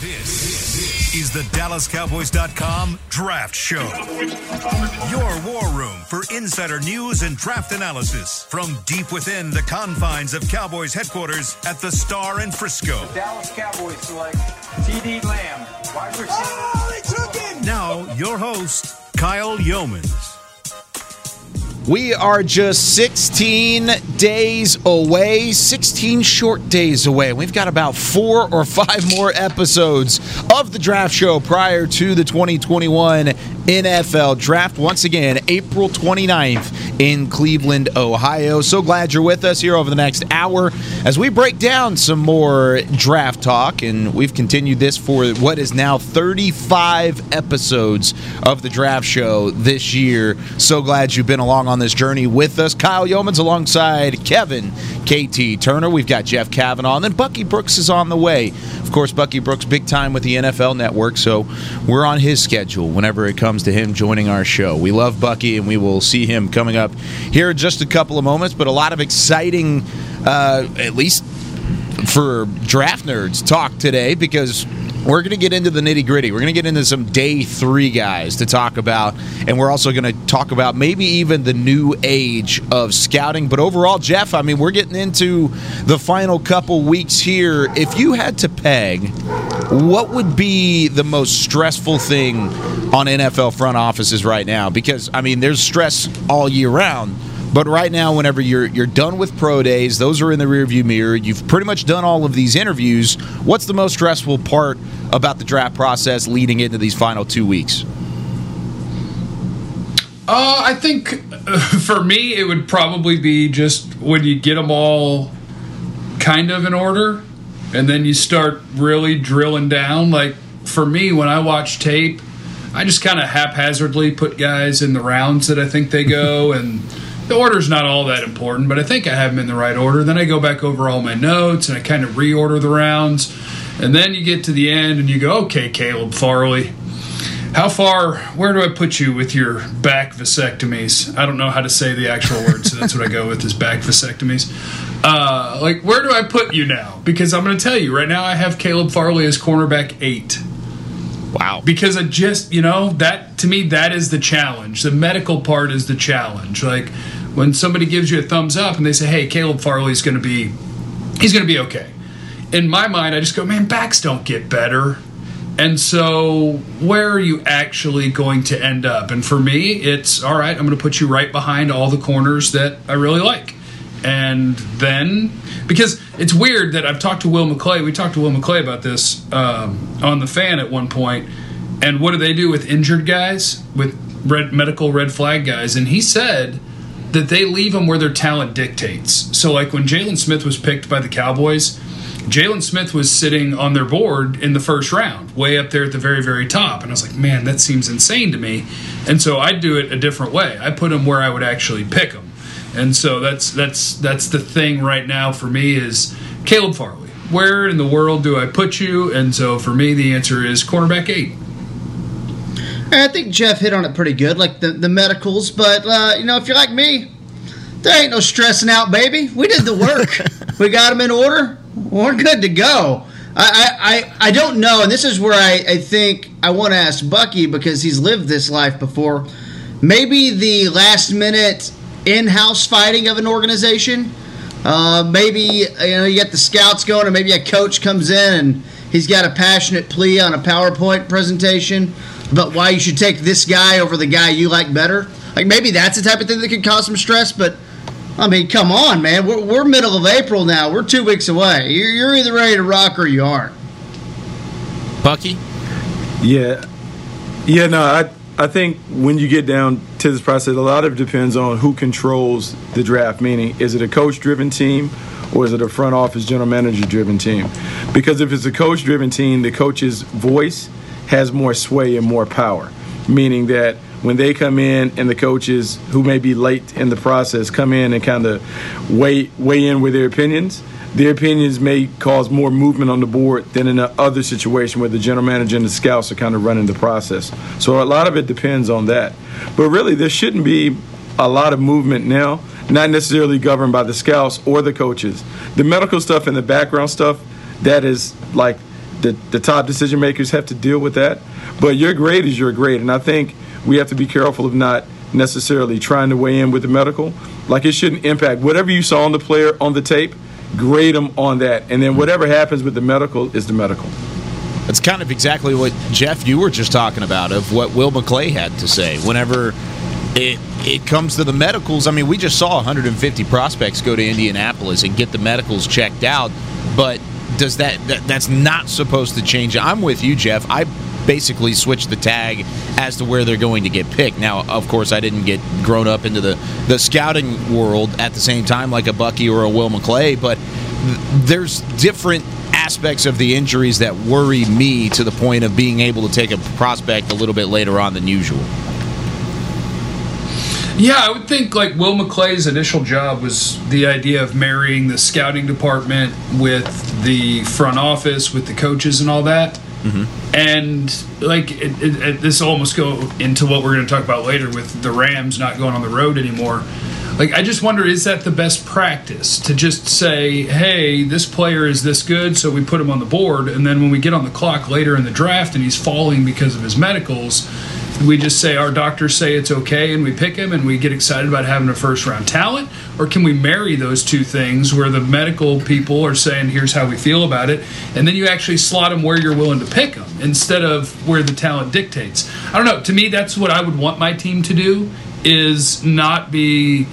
This is the DallasCowboys.com Draft Show. Your war room for insider news and draft analysis from deep within the confines of Cowboys headquarters at the Star in Frisco. The Dallas Cowboys select CeeDee Lamb, wide receiver. Oh, they took him! Now, your host, Kyle Youmans. We are just 16 days away, 16 short days away. We've got about four or five more episodes of the draft show prior to the 2021 NFL draft. Once again, April 29th in Cleveland, Ohio. So glad you're with us here over the next hour as we break down some more draft talk. And we've continued this for what is now 35 episodes of the draft show this year. So glad you've been along on this journey with us. Kyle Youmans alongside Kevin KT Turner. We've got Jeff Cavanaugh, and then Bucky Brooks is on the way. Of course, Bucky Brooks, big time with the NFL Network, so we're on his schedule whenever it comes to him joining our show. We love Bucky, and we will see him coming up here in just a couple of moments, but a lot of exciting, uh, at least for draft nerds, talk today because we're going to get into the nitty gritty. We're going to get into some day three guys to talk about, and we're also going to talk about maybe even the new age of scouting. But overall, Jeff, I mean, we're getting into the final couple weeks here. If you had to peg, what would be the most stressful thing on NFL front offices right now? Because, I mean, there's stress all year round. But right now, whenever you're you're done with pro days, those are in the rearview mirror. You've pretty much done all of these interviews. What's the most stressful part about the draft process leading into these final two weeks? Uh, I think for me, it would probably be just when you get them all kind of in order, and then you start really drilling down. Like for me, when I watch tape, I just kind of haphazardly put guys in the rounds that I think they go, and the order's not all that important, but I think I have them in the right order. Then I go back over all my notes and I kind of reorder the rounds. And then you get to the end and you go, okay, Caleb Farley, how far, where do I put you with your back vasectomies? I don't know how to say the actual word, so that's what I go with is back vasectomies. Uh, like, where do I put you now? Because I'm going to tell you right now, I have Caleb Farley as cornerback eight. Wow. Because I just, you know, that to me, that is the challenge. The medical part is the challenge. Like, when somebody gives you a thumbs up and they say, hey, Caleb Farley's going to be, he's going to be okay. In my mind, I just go, man, backs don't get better. And so, where are you actually going to end up? And for me, it's all right, I'm going to put you right behind all the corners that I really like. And then, because it's weird that I've talked to Will McClay, we talked to Will McClay about this um, on the fan at one point, and what do they do with injured guys, with red medical red flag guys? And he said, that they leave them where their talent dictates. So, like when Jaylon Smith was picked by the Cowboys, Jaylon Smith was sitting on their board in the first round, way up there at the very, very top. And I was like, man, that seems insane to me. And so I'd do it a different way. I put him where I would actually pick him. And so that's that's that's the thing right now for me is Caleb Farley. Where in the world do I put you? And so for me, the answer is cornerback eight. I think Jeff hit on it pretty good, like the, the medicals. But, uh, you know, if you're like me, there ain't no stressing out, baby. We did the work. we got them in order. We're good to go. I, I, I don't know, and this is where I, I think I want to ask Bucky because he's lived this life before. Maybe the last minute in house fighting of an organization. Uh, maybe you know you get the scouts going, and maybe a coach comes in and he's got a passionate plea on a PowerPoint presentation about why you should take this guy over the guy you like better. Like maybe that's the type of thing that could cause some stress, but I mean, come on, man. We're, we're middle of April now. We're two weeks away. You're, you're either ready to rock or you aren't. Bucky? Yeah. Yeah, no, I, I think when you get down to this process, a lot of it depends on who controls the draft. Meaning, is it a coach driven team or is it a front office general manager driven team? Because if it's a coach driven team, the coach's voice has more sway and more power. Meaning that when they come in and the coaches who may be late in the process come in and kind of weigh weigh in with their opinions, their opinions may cause more movement on the board than in the other situation where the general manager and the scouts are kind of running the process. So a lot of it depends on that. But really, there shouldn't be a lot of movement now, not necessarily governed by the scouts or the coaches. The medical stuff and the background stuff, that is like the, the top decision makers have to deal with that. But your grade is your grade, and I think we have to be careful of not necessarily trying to weigh in with the medical. Like it shouldn't impact whatever you saw on the player on the tape. Grade them on that, and then whatever happens with the medical is the medical. That's kind of exactly what Jeff you were just talking about of what Will McClay had to say. Whenever it it comes to the medicals, I mean, we just saw 150 prospects go to Indianapolis and get the medicals checked out, but does that, that that's not supposed to change? I'm with you, Jeff. I basically switch the tag as to where they're going to get picked. Now, of course, I didn't get grown up into the the scouting world at the same time like a Bucky or a Will McClay, but there's different aspects of the injuries that worry me to the point of being able to take a prospect a little bit later on than usual. Yeah, I would think like Will McClay's initial job was the idea of marrying the scouting department with the front office, with the coaches and all that. Mm-hmm. And like it, it, it, this almost go into what we're going to talk about later with the Rams not going on the road anymore. Like I just wonder, is that the best practice to just say, "Hey, this player is this good, so we put him on the board," and then when we get on the clock later in the draft and he's falling because of his medicals, we just say our doctors say it's okay and we pick him and we get excited about having a first round talent. Or can we marry those two things where the medical people are saying here's how we feel about it and then you actually slot him where you're willing to pick him instead of where the talent dictates? I don't know. To me that's what i would want my team to do is not be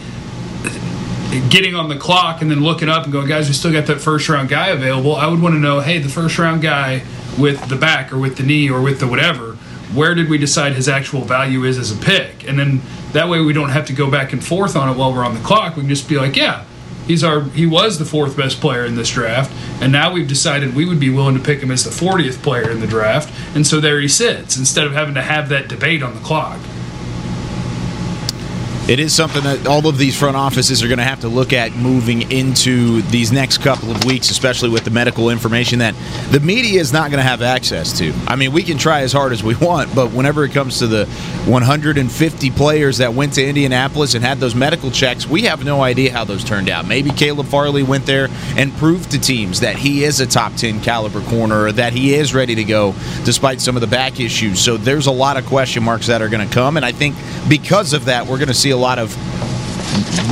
getting on the clock and then looking up and going guys we still got that first round guy available. I would want to know hey the first round guy with the back or with the knee or with the whatever where did we decide his actual value is as a pick? And then that way we don't have to go back and forth on it while we're on the clock. We can just be like, yeah, he's our he was the fourth best player in this draft, and now we've decided we would be willing to pick him as the 40th player in the draft, and so there he sits instead of having to have that debate on the clock it is something that all of these front offices are going to have to look at moving into these next couple of weeks, especially with the medical information that the media is not going to have access to. I mean, we can try as hard as we want, but whenever it comes to the 150 players that went to Indianapolis and had those medical checks, we have no idea how those turned out. Maybe Caleb Farley went there and proved to teams that he is a top 10 caliber corner, or that he is ready to go despite some of the back issues. So there's a lot of question marks that are going to come, and I think because of that, we're going to see a lot of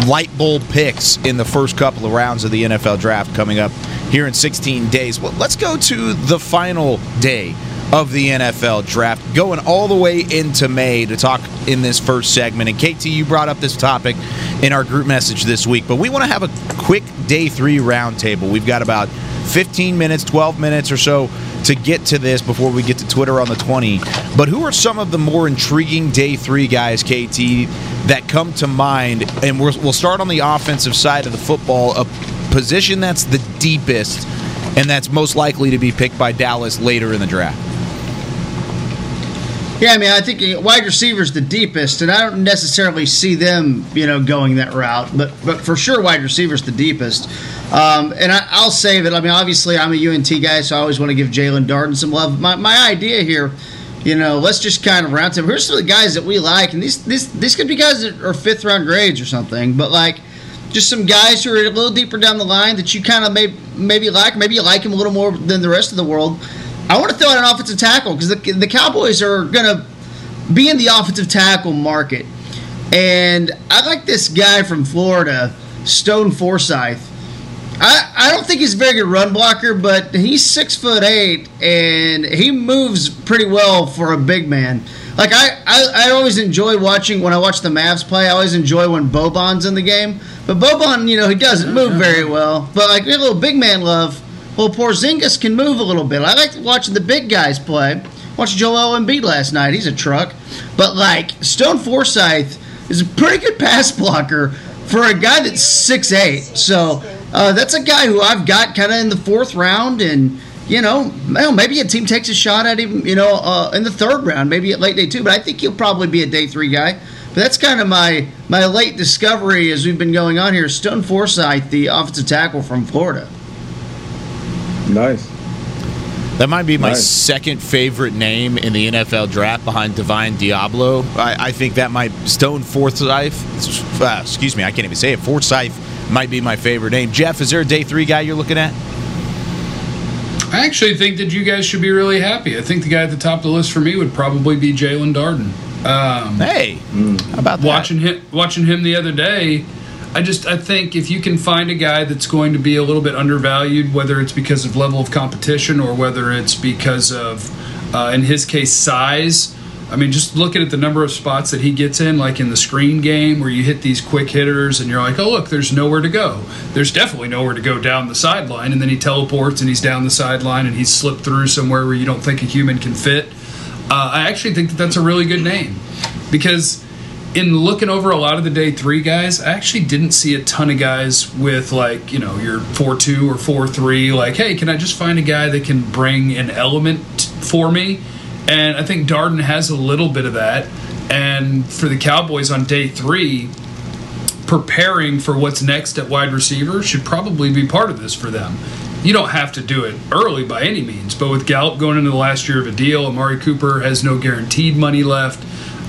light bulb picks in the first couple of rounds of the NFL draft coming up here in 16 days. Well, let's go to the final day of the NFL draft, going all the way into May to talk in this first segment. And KT, you brought up this topic in our group message this week, but we want to have a quick day three roundtable. We've got about 15 minutes, 12 minutes or so to get to this before we get to Twitter on the 20. But who are some of the more intriguing day three guys, KT, that come to mind? And we'll start on the offensive side of the football, a position that's the deepest and that's most likely to be picked by Dallas later in the draft. Yeah, I mean, I think wide receivers the deepest, and I don't necessarily see them, you know, going that route. But but for sure, wide receivers the deepest. Um, and I, will say that I mean, obviously, I'm a UNT guy, so I always want to give Jaelon Darden some love. My, my idea here, you know, let's just kind of round them. Here's some of the guys that we like, and these these these could be guys that are fifth round grades or something. But like, just some guys who are a little deeper down the line that you kind of may, maybe like. Maybe you like them a little more than the rest of the world. I want to throw out an offensive tackle because the, the Cowboys are going to be in the offensive tackle market. And I like this guy from Florida, Stone Forsyth. I, I don't think he's a very good run blocker, but he's six foot eight and he moves pretty well for a big man. Like I, I, I always enjoy watching when I watch the Mavs play. I always enjoy when Boban's in the game, but Boban, you know, he doesn't move very well. But like we have a little big man love, well, Porzingis can move a little bit. I like watching the big guys play. Watched Joel Embiid last night. He's a truck. But like Stone Forsyth is a pretty good pass blocker for a guy that's six eight. So uh, that's a guy who I've got kind of in the fourth round, and you know, well, maybe a team takes a shot at him, you know, uh, in the third round, maybe at late day two. But I think he'll probably be a day three guy. But that's kind of my my late discovery as we've been going on here. Stone Forsyth, the offensive tackle from Florida. Nice. That might be my nice. second favorite name in the NFL draft behind Divine Deablo. I, I think that might Stone Forsyth. Uh, excuse me, I can't even say it. Forsyth might be my favorite name. Jeff, is there a day three guy you're looking at? I actually think that you guys should be really happy. I think the guy at the top of the list for me would probably be Jaelon Darden. Um, Hey, how about that? watching him watching him the other day i just i think if you can find a guy that's going to be a little bit undervalued whether it's because of level of competition or whether it's because of uh, in his case size i mean just looking at the number of spots that he gets in like in the screen game where you hit these quick hitters and you're like oh look there's nowhere to go. There's definitely nowhere to go down the sideline and then he teleports and he's down the sideline and he's slipped through somewhere where you don't think a human can fit. Uh, I actually think that that's a really good name because in looking over a lot of the day three guys, I actually didn't see a ton of guys with like you know your four two or four three. Like, hey, can I just find a guy that can bring an element for me? And I think Darden has a little bit of that. And for the Cowboys on day three, preparing for what's next at wide receiver should probably be part of this for them. You don't have to do it early by any means, but with Gallup going into the last year of a deal, Amari Cooper has no guaranteed money left,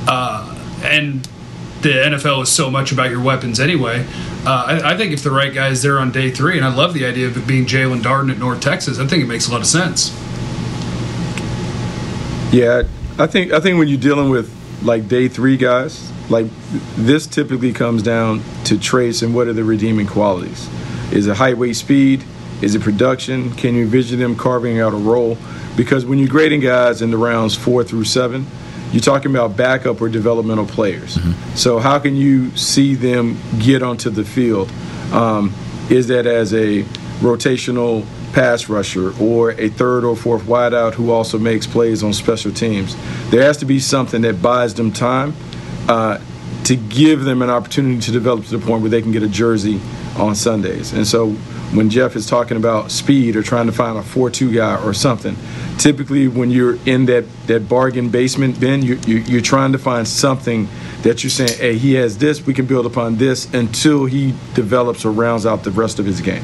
uh, and the NFL is so much about your weapons anyway. Uh, I, I think if the right guy is there on day three, and I love the idea of it being Jaelon Darden at North Texas, I think it makes a lot of sense. Yeah, I think I think when you're dealing with like day three guys, like this typically comes down to traits and what are the redeeming qualities. Is it height, weight, speed? Is it production? Can you envision them carving out a role? Because when you're grading guys in the rounds four through seven, you're talking about backup or developmental players. So how can you see them get onto the field? Um, is that as a rotational pass rusher or a third or fourth wideout who also makes plays on special teams? There has to be something that buys them time uh, to give them an opportunity to develop to the point where they can get a jersey on Sundays. And so when Jeff is talking about speed or trying to find a 4-2 guy or something, typically when you're in that, that bargain basement bin, you, you, you're trying to find something that you're saying, hey, he has this, we can build upon this until he develops or rounds out the rest of his game.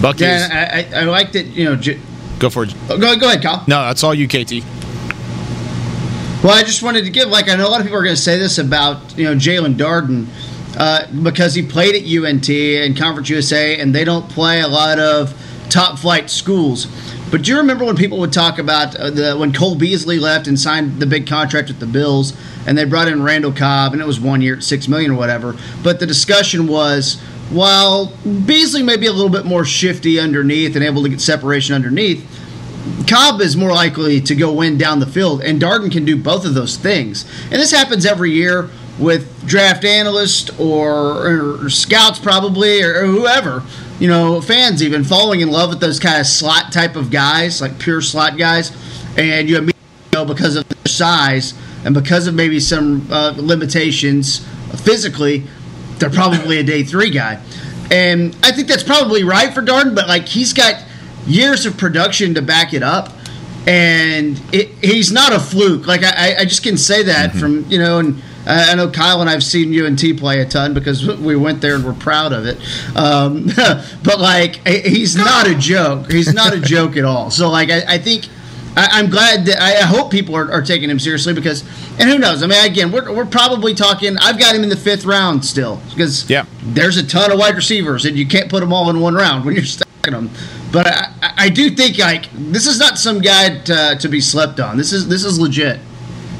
Bucky, Yeah, I, I, I like that. You know, J- go for it. oh, go go ahead, Kyle. No, that's all you, KT. Well, I just wanted to give, like, I know a lot of people are going to say this about, you know, Jaelon Darden uh, because he played at UNT and Conference USA, and they don't play a lot of top flight schools. But do you remember when people would talk about uh, the when Cole Beasley left and signed the big contract with the Bills, and they brought in Randall Cobb, and it was one year six million or whatever. But the discussion was, while Beasley may be a little bit more shifty underneath and able to get separation underneath, Cobb is more likely to go win down the field, and Darden can do both of those things. And this happens every year with draft analysts or, or scouts, probably, or, or whoever. You know, fans even falling in love with those kind of slot type of guys, like pure slot guys, and you immediately know because of their size and because of maybe some uh, limitations physically, they're probably a day three guy. And I think that's probably right for Darden, but like he's got years of production to back it up. And it, he's not a fluke. Like I, I just can say that from you know, and I I know Kyle and I've seen UNT play a ton because we went there and we're proud of it. Um, but like he- he's not a joke. He's not a joke at all. So like I, I think I, I'm glad that I, I hope people are, are taking him seriously because, and who knows? I mean, again, we're, we're probably talking. I've got him in the fifth round still because Yeah. there's a ton of wide receivers and you can't put them all in one round when you're stacking them. But I, I- I do think like this is not some guy to, to be slept on. This is this is legit.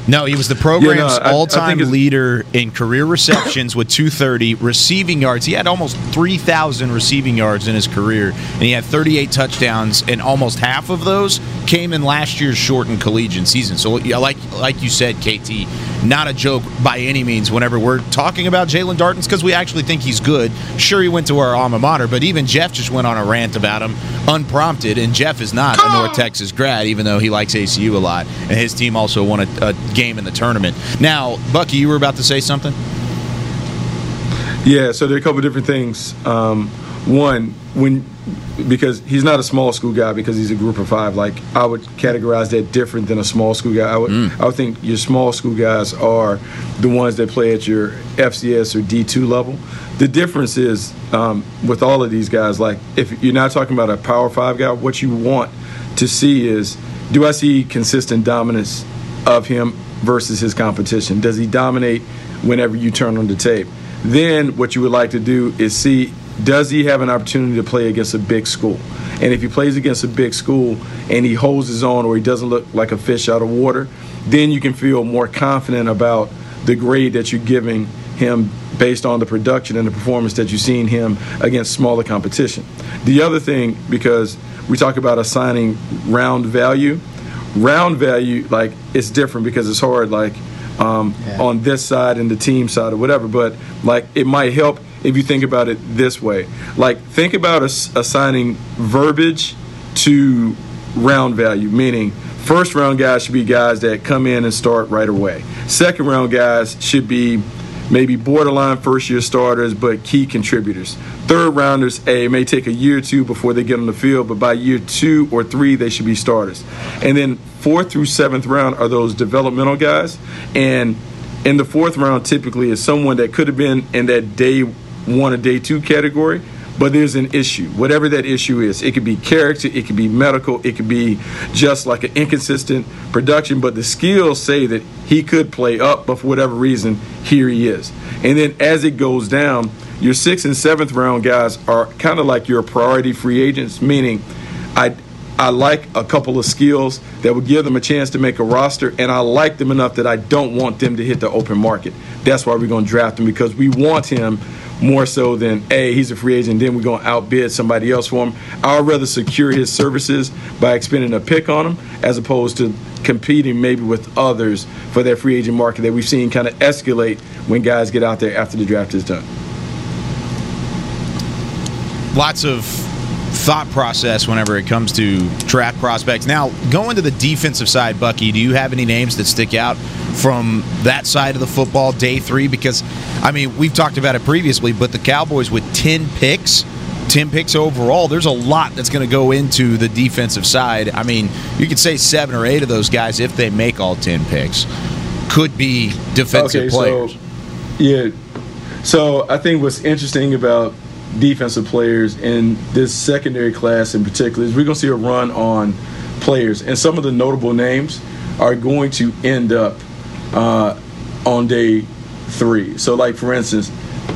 No, he was the program's Yeah, no, all-time leader in career receptions with 230 receiving yards. He had almost 3,000 receiving yards in his career, and he had 38 touchdowns, and almost half of those came in last year's shortened collegiate season. So, like like you said, KT, not a joke by any means. Whenever we're talking about Jaelon Dardens, because we actually think he's good. Sure, he went to our alma mater, but even Jeff just went on a rant about him unprompted, and Jeff is not a North Texas grad, even though he likes ACU a lot, and his team also won a, a game in the tournament. Now, Bucky, you were about to say something. Yeah, so there are a couple different things. Um, one, when because he's not a small school guy because he's a group of five. Like I would categorize that different than a small school guy. I would I would think your small school guys are the ones that play at your FCS or D two level. The difference is um, with all of these guys. Like if you're not talking about a Power Five guy, what you want to see is do I see consistent dominance of him versus his competition? Does he dominate whenever you turn on the tape? Then what you would like to do is see does he have an opportunity to play against a big school? And if he plays against a big school and he holds his own or he doesn't look like a fish out of water, then you can feel more confident about the grade that you're giving him based on the production and the performance that you've seen him against smaller competition. The other thing, because we talk about assigning round value, round value, like, it's different because it's hard, like, um, yeah. on this side and the team side or whatever. But, like, it might help if you think about it this way. Like, think about ass- assigning verbiage to round value, meaning first round guys should be guys that come in and start right away. Second round guys should be maybe borderline first year starters, but key contributors. Third rounders, A, it may take a year or two before they get on the field, but by year two or three, they should be starters. And then fourth through seventh round are those developmental guys. And in the fourth round, typically, is someone that could have been in that day one a day two category, but there's an issue. Whatever that issue is, it could be character, it could be medical, it could be just like an inconsistent production, but the skills say that he could play up, but for whatever reason, here he is. And then as it goes down, your sixth and seventh round guys are kind of like your priority free agents, meaning I I like a couple of skills that would give them a chance to make a roster, and I like them enough that I don't want them to hit the open market. That's why we're going to draft him because we want him more so than a he's a free agent then we're going to outbid somebody else for him. I'd rather secure his services by expending a pick on him as opposed to competing maybe with others for that free agent market that we've seen kind of escalate when guys get out there after the draft is done. Lots of thought process whenever it comes to draft prospects. Now, going to the defensive side, Bucky, do you have any names that stick out from that side of the football day three? Because, I mean, we've talked about it previously, but the Cowboys with 10 picks. 10 picks overall, there's a lot that's going to go into the defensive side. I mean, you could say seven or eight of those guys, if they make all 10 picks, could be defensive okay, players. So, yeah. So I think what's interesting about defensive players in this secondary class in particular is we're going to see a run on players. And some of the notable names are going to end up uh, on day three. So, like, for instance,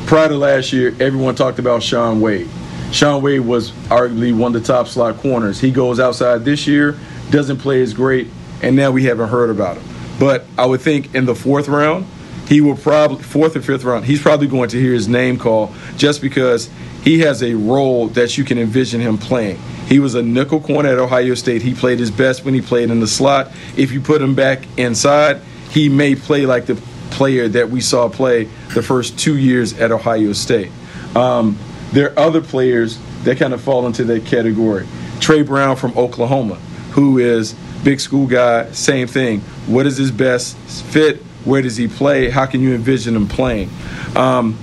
prior to last year, everyone talked about Shaun Wade. Shaun Wade was arguably one of the top slot corners. He goes outside this year, doesn't play as great, and now we haven't heard about him. But I would think in the fourth round, he will probably fourth or fifth round. He's probably going to hear his name call just because he has a role that you can envision him playing. He was a nickel corner at Ohio State. He played his best when he played in the slot. If you put him back inside, he may play like the player that we saw play the first two years at Ohio State. Um, there are other players that kind of fall into that category. Tre Brown from Oklahoma, who is big school guy, same thing. What is his best fit? Where does he play? How can you envision him playing? Um,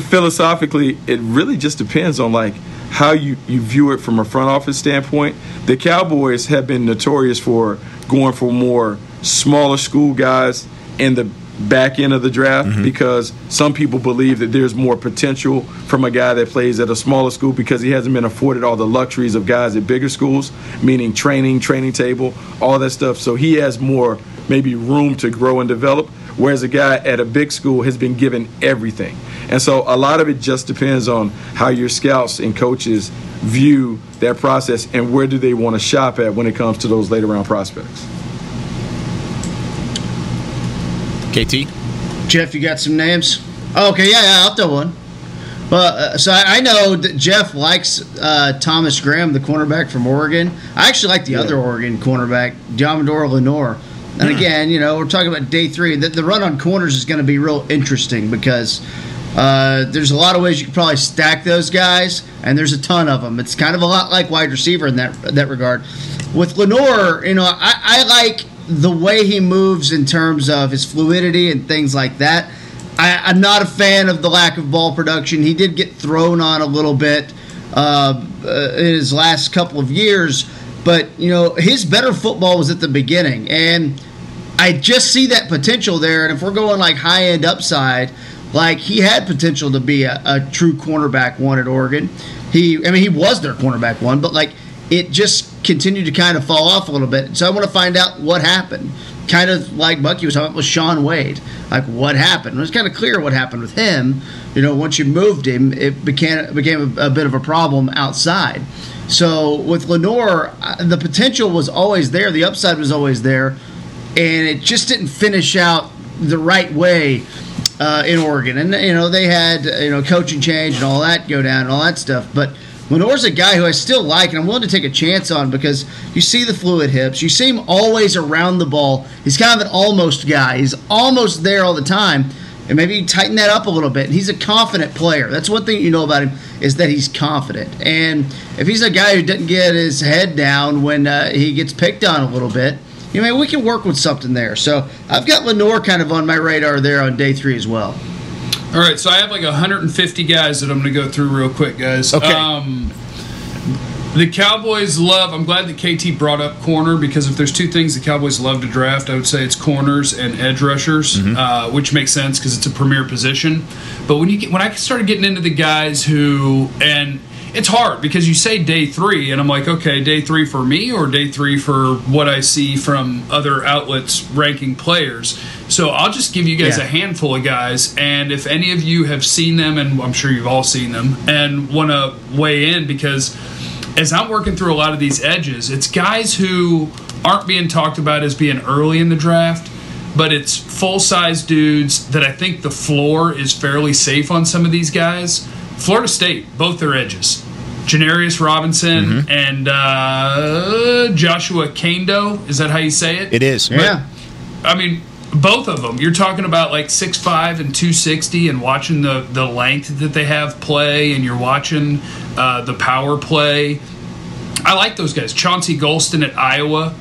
philosophically, it really just depends on like how you, you view it from a front office standpoint. The Cowboys have been notorious for going for more smaller school guys in the back end of the draft mm-hmm. because some people believe that there's more potential from a guy that plays at a smaller school because he hasn't been afforded all the luxuries of guys at bigger schools, meaning training, training table, all that stuff. So he has more maybe room to grow and develop, whereas a guy at a big school has been given everything. And so a lot of it just depends on how your scouts and coaches view that process and where do they want to shop at when it comes to those later round prospects. KT? Jeff, you got some names? Oh, okay, yeah, yeah, I'll throw one. Well, uh, so I, I, know that Jeff likes uh, Thomas Graham, the cornerback from Oregon. I actually like the yeah. other Oregon cornerback, Deommodore Lenoir. And again, you know, we're talking about day three. The, the run on corners is going to be real interesting because uh, there's a lot of ways you could probably stack those guys, and there's a ton of them. It's kind of a lot like wide receiver in that that regard. With Lenoir, you know, I, I like the way he moves in terms of his fluidity and things like that. I, am not a fan of the lack of ball production. He did get thrown on a little bit uh, uh, in his last couple of years, but you know his better football was at the beginning, and I just see that potential there. And if we're going like high end upside, like he had potential to be a, a true cornerback one at Oregon. He, I mean, he was their cornerback one, but like it just continued to kind of fall off a little bit. So I want to find out what happened. kind of like Bucky was talking about with Shaun Wade. Like what happened? It was kind of clear what happened with him. You know, once you moved him, it became became a, a bit of a problem outside. So with Lenoir, uh, the potential was always there. The upside was always there, and it just didn't finish out the right way uh, in Oregon. And you know they had you know coaching change and all that go down and all that stuff, but. Lenoir's a guy who I still like and I'm willing to take a chance on because you see the fluid hips. You see him always around the ball. He's kind of an almost guy. He's almost there all the time. And maybe tighten that up a little bit. He's a confident player. That's one thing you know about him is that he's confident. And if he's a guy who doesn't get his head down when uh, he gets picked on a little bit, you know, we can work with something there. So I've got Lenoir kind of on my radar there on day three as well. All right, so I have like 150 guys that I'm going to go through real quick, guys. Okay. Um, the Cowboys love. I'm glad that KT brought up corner because if there's two things the Cowboys love to draft, I would say it's corners and edge rushers, uh, which makes sense because it's a premier position. But when you get, when I started getting into the guys who and it's hard because you say day three, and I'm like, okay, day three for me or day three for what I see from other outlets ranking players. So I'll just give you guys Yeah. a handful of guys, and if any of you have seen them, and I'm sure you've all seen them, and want to weigh in because as I'm working through a lot of these edges, it's guys who aren't being talked about as being early in the draft, but it's full size dudes that I think the floor is fairly safe on some of these guys. Florida State, both their edges. Janarius Robinson and uh, Joshua Kaindoh. Is that how you say it? It is. Yeah. I mean, both of them. You're talking about like 6'5 and 260 and watching the, the length that they have play, and you're watching uh, the power play. I like those guys. Chauncey Golston at Iowa,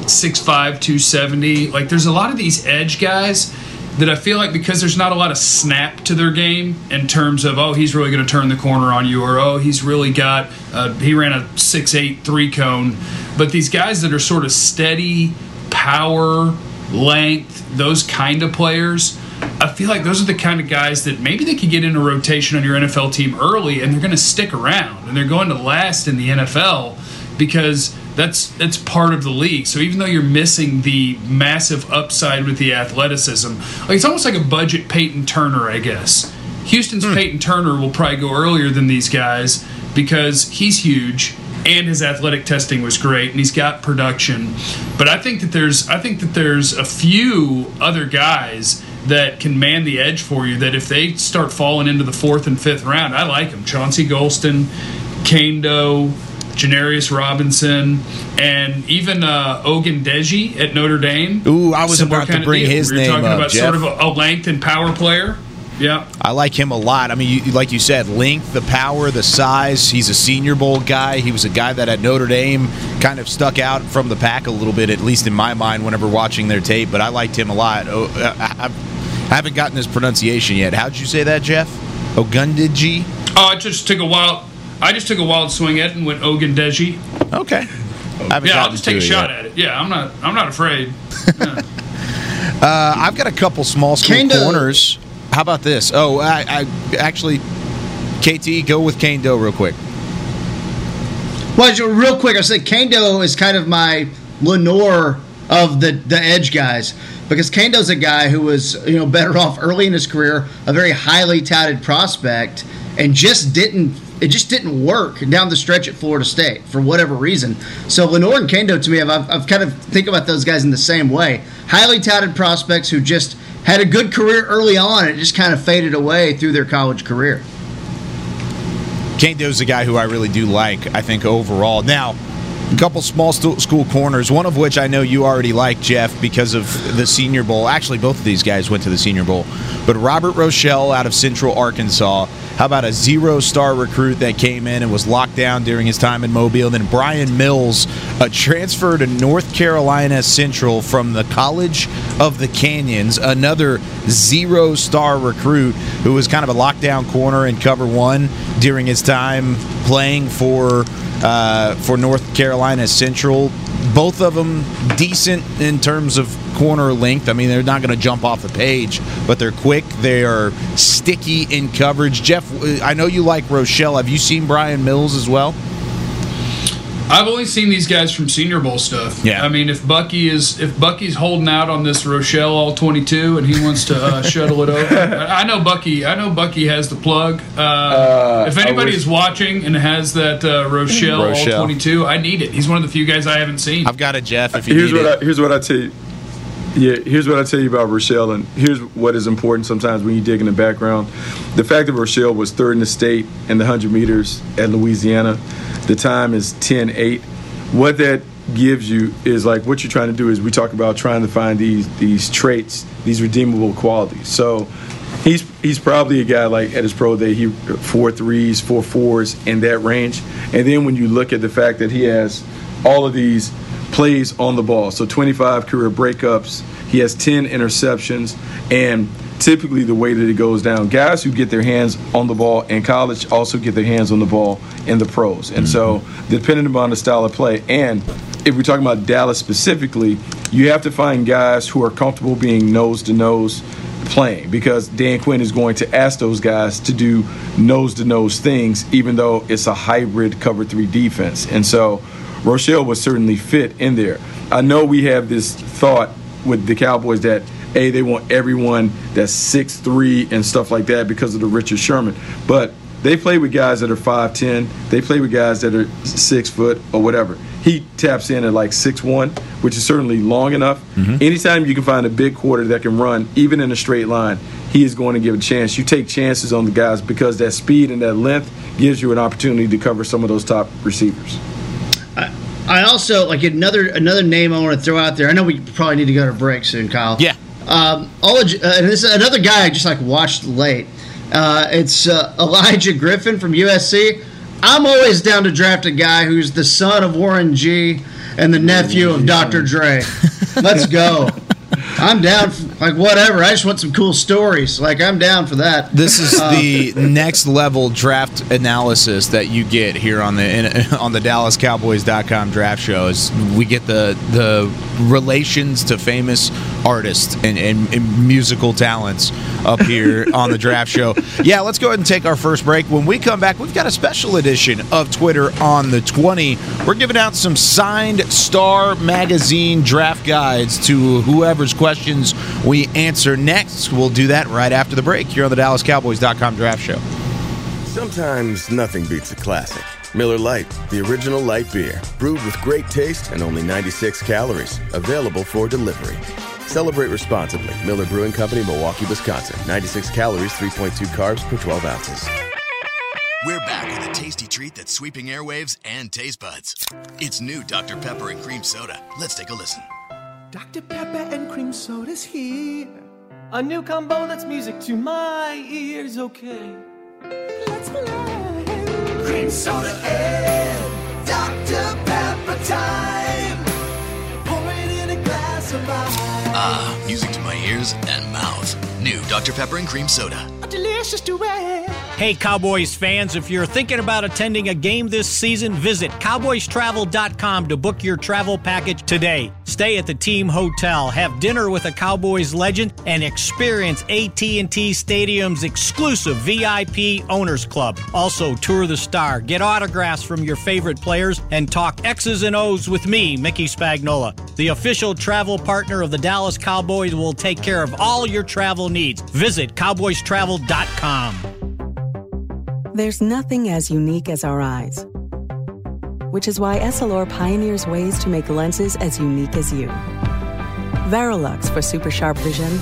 6'5, 270. Like, there's a lot of these edge guys that I feel like because there's not a lot of snap to their game in terms of, oh, he's really going to turn the corner on you, or oh, he's really got, uh, he ran a 6'8 three cone. But these guys that are sort of steady, power, length, those kind of players. I feel like those are the kind of guys that maybe they could get in a rotation on your NFL team early and they're going to stick around and they're going to last in the NFL because that's that's part of the league. So even though you're missing the massive upside with the athleticism, like it's almost like a budget Payton Turner, I guess. Houston's hmm. Payton Turner will probably go earlier than these guys because he's huge and his athletic testing was great and he's got production. But I think that there's I think that there's a few other guys that can man the edge for you that if they start falling into the fourth and fifth round, I like them. Chauncey Golston, Kaindoh, Janarius Robinson, and even uh, Ogundeji at Notre Dame. Ooh, I was Similar about to bring his We're name talking up, about Jeff. sort of a, a length and power player. Yeah. I like him a lot. I mean, you, like you said, length, the power, the size. He's a Senior Bowl guy. He was a guy that at Notre Dame kind of stuck out from the pack a little bit, at least in my mind, whenever watching their tape. But I liked him a lot. Oh, I, I haven't gotten his pronunciation yet. How'd you say that, Jeff? Ogundiji? Oh, I just took a wild. I just took a wild swing at it and went Ogundeji. Okay. I haven't Yeah, I'll just take a shot yet. at it. Yeah, I'm not. I'm not afraid. Uh, I've got a couple small school Kaindoh. corners. How about this? Oh, I, I actually, KT, go with Kaindoh real quick. Well, real quick, I said Kaindoh is kind of my Lenoir of the the edge guys because Kaindoh's a guy who was you know better off early in his career, a very highly touted prospect, and just didn't it just didn't work down the stretch at Florida State for whatever reason. So Lenoir and Kaindoh to me, I've, I've kind of think about those guys in the same way. Highly touted prospects who just had a good career early on, and it just kind of faded away through their college career. Kaindoh's a guy who I really do like, I think, overall. Now, a couple small school corners, one of which I know you already like, Jeff, because of the Senior Bowl. Actually, both of these guys went to the Senior Bowl. But Robert Rochell out of Central Arkansas. How about a zero star recruit that came in and was locked down during his time in Mobile? Then Bryan Mills, a transfer to North Carolina Central from the College of the Canyons, another zero star recruit who was kind of a lockdown corner in cover one during his time playing for uh, for North Carolina Central. Both of them decent in terms of corner length. I mean, they're not going to jump off the page, but they're quick. They are sticky in coverage. Jeff, I know you like Rochell. Have you seen Bryan Mills as well? I've only seen these guys from Senior Bowl stuff. Yeah. I mean, if Bucky is if Bucky's holding out on this Rochell all 22 and he wants to uh, shuttle it over, I I know Bucky. I know Bucky has the plug. Uh, if I anybody wish- is watching and has that uh, Rochell, Rochell. all 22, I need it. He's one of the few guys I haven't seen. I've got a Jeff. If you here's need what it. I, here's what I tell you. Yeah, here's what I tell you about Rochell, and here's what is important sometimes when you dig in the background. The fact that Rochell was third in the state in the 100 meters at Louisiana, the time is 10.8. What that gives you is like what you're trying to do is we talk about trying to find these these traits, these redeemable qualities. So he's he's probably a guy like at his pro day he four threes, four fours in that range. And then when you look at the fact that he has all of these plays on the ball. So 25 career breakups. He has 10 interceptions. And typically, the way that it goes down, guys who get their hands on the ball in college also get their hands on the ball in the pros. And so, mm-hmm. depending upon the style of play, and if we're talking about Dallas specifically, you have to find guys who are comfortable being nose to nose playing because Dan Quinn is going to ask those guys to do nose to nose things, even though it's a hybrid cover three defense. And so Rochell would certainly fit in there. I know we have this thought with the Cowboys that a they want everyone that's six three and stuff like that because of the Richard Sherman, but they play with guys that are 5'10. They play with guys that are six foot or whatever. He taps in at like six one, which is certainly long enough. Mm-hmm. Anytime you can find a big quarter that can run, even in a straight line, he is going to give a chance. You take chances on the guys because that speed and that length gives you an opportunity to cover some of those top receivers. I also like another another name I want to throw out there. I know we probably need to go to break soon, Kyle. Yeah. Um, Oleg- uh, and this is another guy I just like watched late. Uh, it's uh, Olaijah Griffin from USC. I'm always down to draft a guy who's the son of Warren G and the nephew of Dr. Dre. Let's go. I'm down. For, like whatever. I just want some cool stories. Like I'm down for that. This is uh, the next level draft analysis that you get here on the in, on the DallasCowboys.com draft show. Is we get the the relations to famous artists and, and, and musical talents up here on the draft show. Yeah, let's go ahead and take our first break. When we come back, we've got a special edition of Twitter on the 20. We're giving out some signed Star Magazine draft guides to whoever's questions we answer next. We'll do that right after the break here on the DallasCowboys.com draft show. Sometimes nothing beats a classic. Miller Lite, the original light beer, brewed with great taste and only 96 calories, available for delivery. Celebrate responsibly. Miller Brewing Company, Milwaukee, Wisconsin. 96 calories, 3.2 carbs per 12 ounces. We're back with a tasty treat that's sweeping airwaves and taste buds. It's new Dr. Pepper and Cream Soda. Let's take a listen. Dr. Pepper and cream soda's here. A new combo that's music to my ears, okay? Let's play. Cream soda and Dr. Pepper time. Pour it in a glass of ice. Ah, music to my ears and mouth. New Dr. Pepper and Cream Soda. A delicious duet. Hey, Cowboys fans, if you're thinking about attending a game this season, visit cowboystravel.com to book your travel package today. Stay at the team hotel, have dinner with a Cowboys legend, and experience AT&T Stadium's exclusive VIP Owners Club. Also, tour the star, get autographs from your favorite players, and talk X's and O's with me, Mickey Spagnola. The official travel partner of the Dallas Cowboys will take care of all your travel needs. Visit cowboystravel.com. There's nothing as unique as our eyes, which is why Essilor pioneers ways to make lenses as unique as you. Varilux for super sharp vision,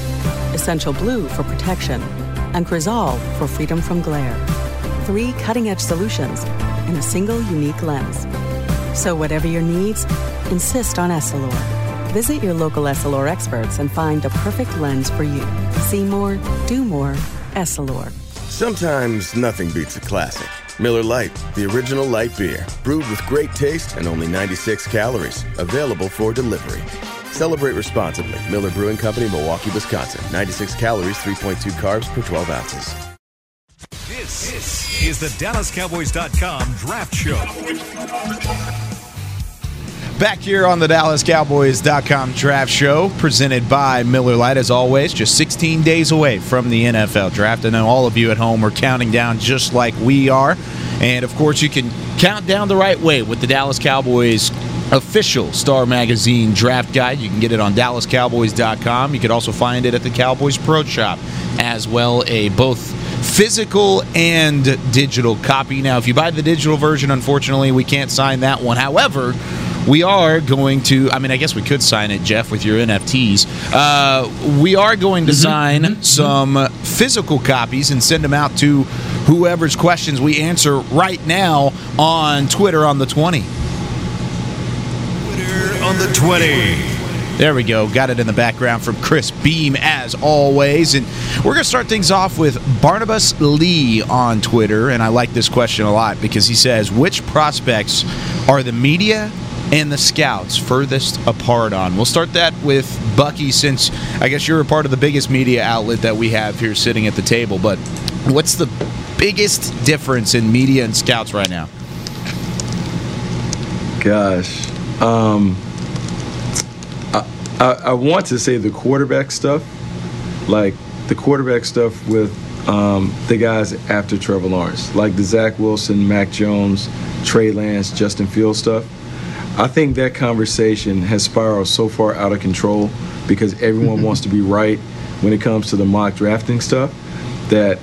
Essential Blue for protection, and Crizal for freedom from glare. Three cutting edge solutions in a single unique lens. So, whatever your needs, insist on Essilor. Visit your local Essilor experts and find the perfect lens for you. See more, do more, Essilor. Sometimes nothing beats a classic. Miller Lite, the original light beer, brewed with great taste and only 96 calories, available for delivery. Celebrate responsibly. Miller Brewing Company, Milwaukee, Wisconsin. 96 calories, 3.2 carbs per 12 ounces. This, this is the DallasCowboys.com Draft Show. Back here on the DallasCowboys.com draft show, presented by Miller Lite, as always, just 16 days away from the NFL draft. I know all of you at home are counting down just like we are. And of course, you can count down the right way with the Dallas Cowboys official Star Magazine draft guide. You can get it on DallasCowboys.com. You can also find it at the Cowboys Pro Shop as well, a both physical and digital copy. Now, if you buy the digital version, unfortunately, we can't sign that one. However, we are going to i mean i guess we could sign it jeff with your nfts uh, we are going to Mm-hmm. sign some physical copies and send them out to whoever's questions we answer right now on twitter on the 20 Twitter On the 20. there we go. Got it in the background from Chris Beam, as always. And we're going to start things off with Barnabas Lee on Twitter. And I like this question a lot because he says, Which prospects are the media and the scouts furthest apart on? We'll start that with Bucky, since I guess you're a part of the biggest media outlet that we have here sitting at the table. But what's the biggest difference in media and scouts right now? Gosh. Um, I, I, I want to say the quarterback stuff, like the quarterback stuff with um, the guys after Trevor Lawrence, like the Zach Wilson, Mac Jones, Trey Lance, Justin Fields stuff. I think that conversation has spiraled so far out of control because everyone wants to be right when it comes to the mock drafting stuff that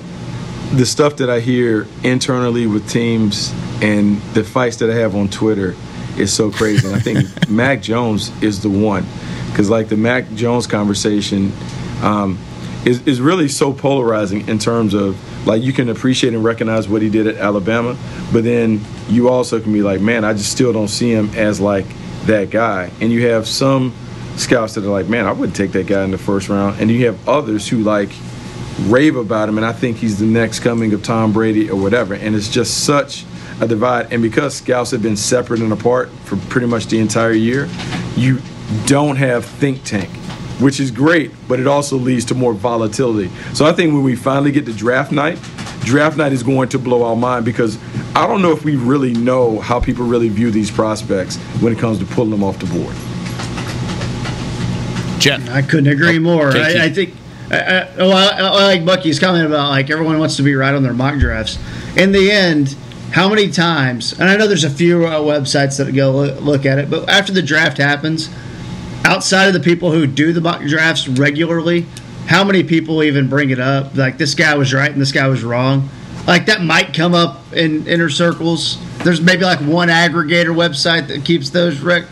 the stuff that I hear internally with teams and the fights that I have on Twitter is so crazy. And I think Mac Jones is the one because like the Mac Jones conversation um, is is really so polarizing in terms of like you can appreciate and recognize what he did at Alabama, but then you also can be like, man, I just still don't see him as like that guy. And you have some scouts that are like, man, I wouldn't take that guy in the first round, and you have others who like rave about him, and I think he's the next coming of Tom Brady or whatever. And it's just such a divide. And because scouts have been separate and apart for pretty much the entire year, you don't have think tank, which is great, but it also leads to more volatility. So I think when we finally get to draft night, draft night is going to blow our mind because I don't know if we really know how people really view these prospects when it comes to pulling them off the board. Jeff. I couldn't agree more. I, I think. I, I, oh, I, I like Bucky's comment about like everyone wants to be right on their mock drafts. In the end, how many times? And I know there's a few uh, websites that go look, look at it, but after the draft happens, outside of the people who do the mock drafts regularly, how many people even bring it up? Like this guy was right and this guy was wrong. Like that might come up in inner circles. There's maybe like one aggregator website that keeps those rec.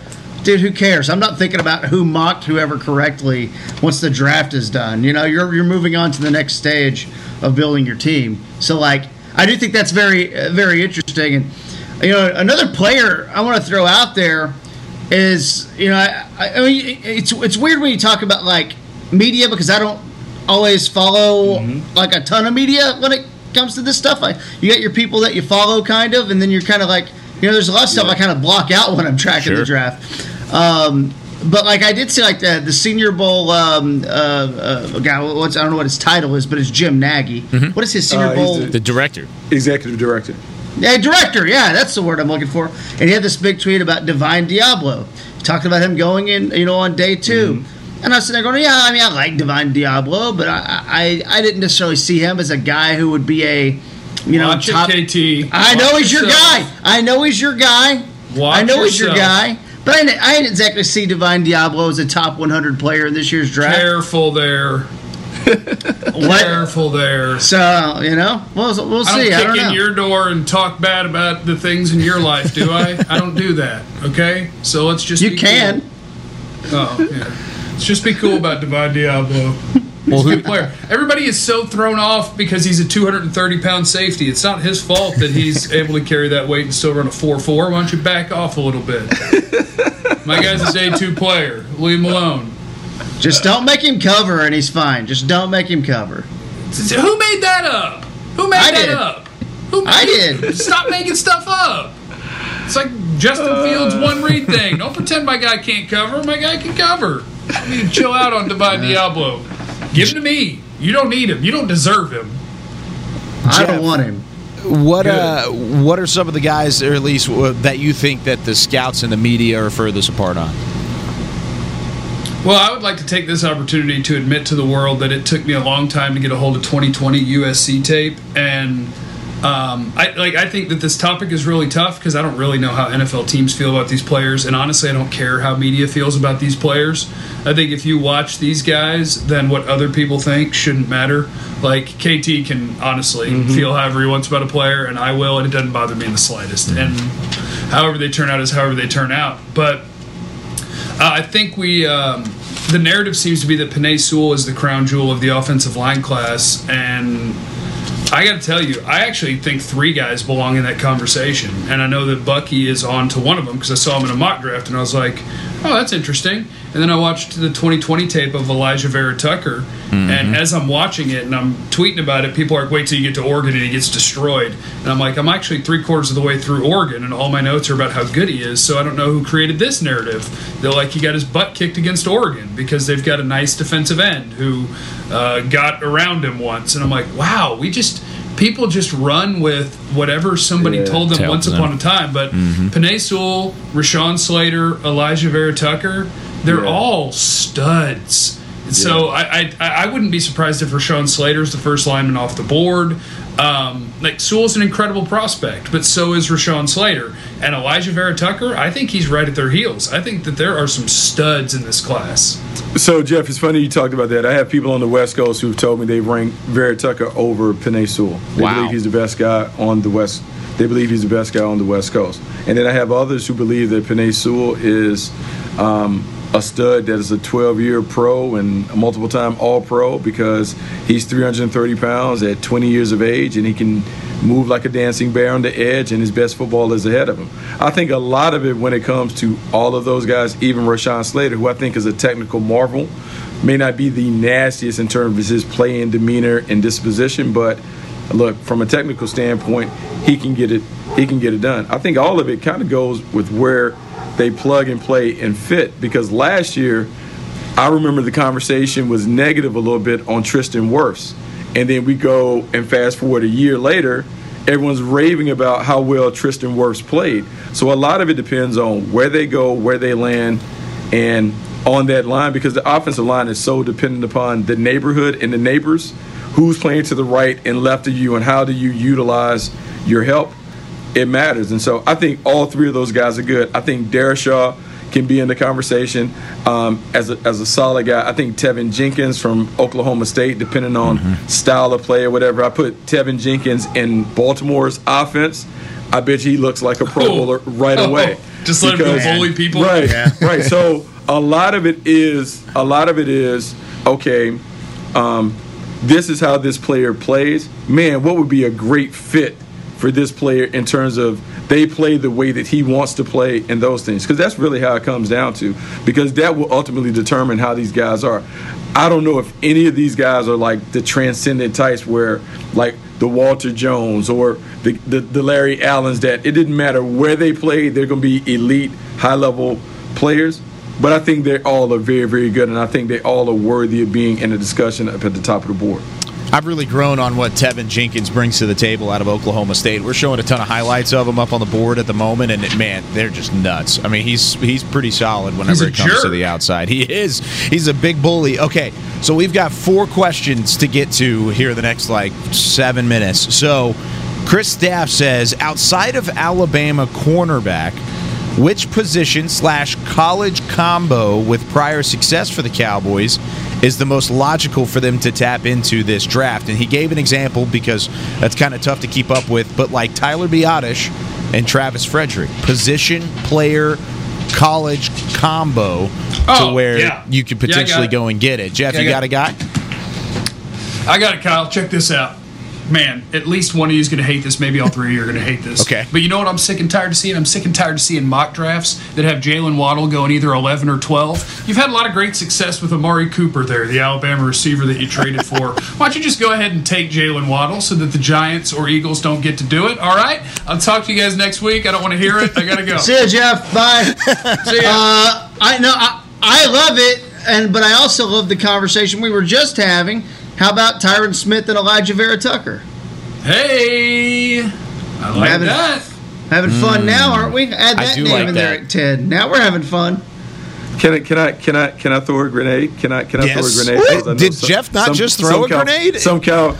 Dude, who cares? I'm not thinking about who mocked whoever correctly once the draft is done. You know, you're you're moving on to the next stage of building your team. So like, I do think that's very uh, very interesting. And you know, another player I want to throw out there is you know I, I I mean it's it's weird when you talk about like media because I don't always follow like a ton of media when it comes to this stuff. I you got your people that you follow kind of, and then you're kind of like you know there's a lot of stuff I kind of block out when I'm tracking the draft. Um, but like I did see like the the Senior Bowl um, uh, uh, guy. What's I don't know what his title is, but it's Jim Nagy. What is his Senior Uh, Bowl? the- The director. Executive director. Yeah, director. Yeah, that's the word I'm looking for. And he had this big tweet about Divine Deablo, talking about him going in, you know, on day 2 mm-hmm. And I was sitting there going, yeah, I mean, I like Divine Deablo, but I, I, I didn't necessarily see him as a guy who would be a, you know, Watch it, top. KT. I know Watch he's your guy. I know he's your guy. Watch I know he's your guy. But I I didn't exactly see Divine Deablo as a top 100 player in this year's draft. Careful there. What? Careful there. So you know, we'll we'll see. I don't see. I kick don't in your door and talk bad about the things in your life, do I? I don't do that. Okay, so let's just You be can. Cool. Oh, yeah. Let's just be cool about Divine Deablo. Well, He's a who, good player. Everybody is so thrown off because he's a 230 pound safety. It's not his fault that he's able to carry that weight and still run a 4 4. Why don't you back off a little bit? My guy's a day two player. Leave him alone. Just don't make him cover, and he's fine. Just don't make him cover. Who made that up? Who made I that did. up? Who made I did. Stop making stuff up. It's like Justin Fields' one read thing. Don't pretend my guy can't cover. My guy can cover. I need to chill out on Divine Deablo. Give him to me. You don't need him. You don't deserve him. I Jeff. don't want him. what uh, what are some of the guys, or at least uh, that you think that the scouts and the media are furthest apart on? Well, I would like to take this opportunity to admit to the world that it took me a long time to get a hold of 2020 USC tape, and Um, I like. I think that this topic is really tough because I don't really know how NFL teams feel about these players, and honestly, I don't care how media feels about these players. I think if you watch these guys, then what other people think shouldn't matter. Like KT can honestly Mm-hmm. feel however he wants about a player, and I will, and it doesn't bother me in the slightest. And however they turn out is however they turn out. But uh, I think we um, the narrative seems to be that Penei Sewell is the crown jewel of the offensive line class, and I got to tell you, I actually think three guys belong in that conversation, and I know that Bucky is on to one of them because I saw him in a mock draft, and I was like, "Oh, that's interesting." And then I watched the 2020 tape of Alijah Vera Tucker, and as I'm watching it and I'm tweeting about it, people are like, "Wait till you get to Oregon and he gets destroyed," and I'm like, "I'm actually three quarters of the way through Oregon, and all my notes are about how good he is, so I don't know who created this narrative." They're like, "He got his butt kicked against Oregon because they've got a nice defensive end who uh, got around him once," and I'm like, "Wow, we just." People just run with whatever somebody Yeah. told them Tells once them. upon a time. But mm-hmm. Penei Sewell, Rashawn Slater, Alijah Vera Tucker, they're Yeah. all studs. So I, I I wouldn't be surprised if Rashawn Slater's the first lineman off the board. Um, like Sewell's an incredible prospect, but so is Rashawn Slater and Alijah Vera Tucker. I think he's right at their heels. I think that there are some studs in this class. So Jeff, it's funny you talked about that. I have people on the West Coast who've told me they rank Vera Tucker over Penei Sewell. They Wow. believe he's the best guy on the West. They believe he's the best guy on the West Coast. And then I have others who believe that Penei Sewell is um, a stud that is a 12-year pro and a multiple-time All-Pro because he's 330 pounds at 20 years of age and he can move like a dancing bear on the edge and his best football is ahead of him. I think a lot of it when it comes to all of those guys, even Rashawn Slater, who I think is a technical marvel, may not be the nastiest in terms of his play and demeanor and disposition, but look, from a technical standpoint, he can get it he can get it done. I think all of it kind of goes with where they plug and play and fit because last year I remember the conversation was negative a little bit on Tristan Wirfs. And then we go and fast forward a year later, everyone's raving about how well Tristan Wirfs played. So a lot of it depends on where they go, where they land, and on that line because the offensive line is so dependent upon the neighborhood and the neighbors, who's playing to the right and left of you, and how do you utilize your help. It matters. And so I think all three of those guys are good. I think Darrisaw can be in the conversation um, as, a, as a solid guy. I think Teven Jenkins from Oklahoma State, depending on style of play or whatever, I put Teven Jenkins in Baltimore's offense. I bet you he looks like a Pro Oh. Bowler right Oh, away. just let him go Because- bully people? Right, Yeah. right. So a lot of it is a lot of it is okay. Um, this is how this player plays. Man, what would be a great fit for this player in terms of they play the way that he wants to play and those things. Because that's really how it comes down to because that will ultimately determine how these guys are. I don't know if any of these guys are like the transcendent types where like the walter jones or the, the, the larry allens that it didn't matter where they played they're going to be elite high level players. But i think they all are very very good and i think they all are worthy of being in a discussion up at the top of the board I've really grown on what Teven Jenkins brings to the table out of Oklahoma State. We're showing a ton of highlights of him up on the board at the moment, and man, they're just nuts. I mean, he's he's pretty solid whenever it comes to the outside. He is. He's a big bully. Okay, so we've got four questions to get to here the next like seven minutes. So, Chris Staff says, outside of Alabama cornerback. Which position slash college combo with prior success for the Cowboys is the most logical for them to tap into this draft? And he gave an example because that's kind of tough to keep up with, but like Tyler Biadasz and Travis Frederick, position player college combo Oh, to where yeah. you could Yeah, potentially it. go and get it. Jeff, Yeah, you got got a guy? I got it, Kyle. Check this out. Man, at least one of you is going to hate this. Maybe all three of you are going to hate this. Okay. But you know what I'm sick and tired of seeing? I'm sick and tired of seeing mock drafts that have Jaylen Waddle going either 11 or 12. You've had a lot of great success with Amari Cooper there, the Alabama receiver that you traded for. Why don't you just go ahead and take Jaylen Waddle so that the Giants or Eagles don't get to do it? All right? I'll talk to you guys next week. I don't want to hear it. I got to go. See ya, Jeff. Bye. See ya. Uh, I know I, I love it, and but I also love the conversation we were just having. How about Tyron Smith and Alijah Vera Tucker? Hey, I like Having- that. Having fun now, aren't we? Add that name like in there that. at ten. Now we're having fun. Can I can I can I can I throw a grenade? Can I can I Yes. throw a grenade? What? Because I know Did Jeff not just throw a cow- grenade? Some cow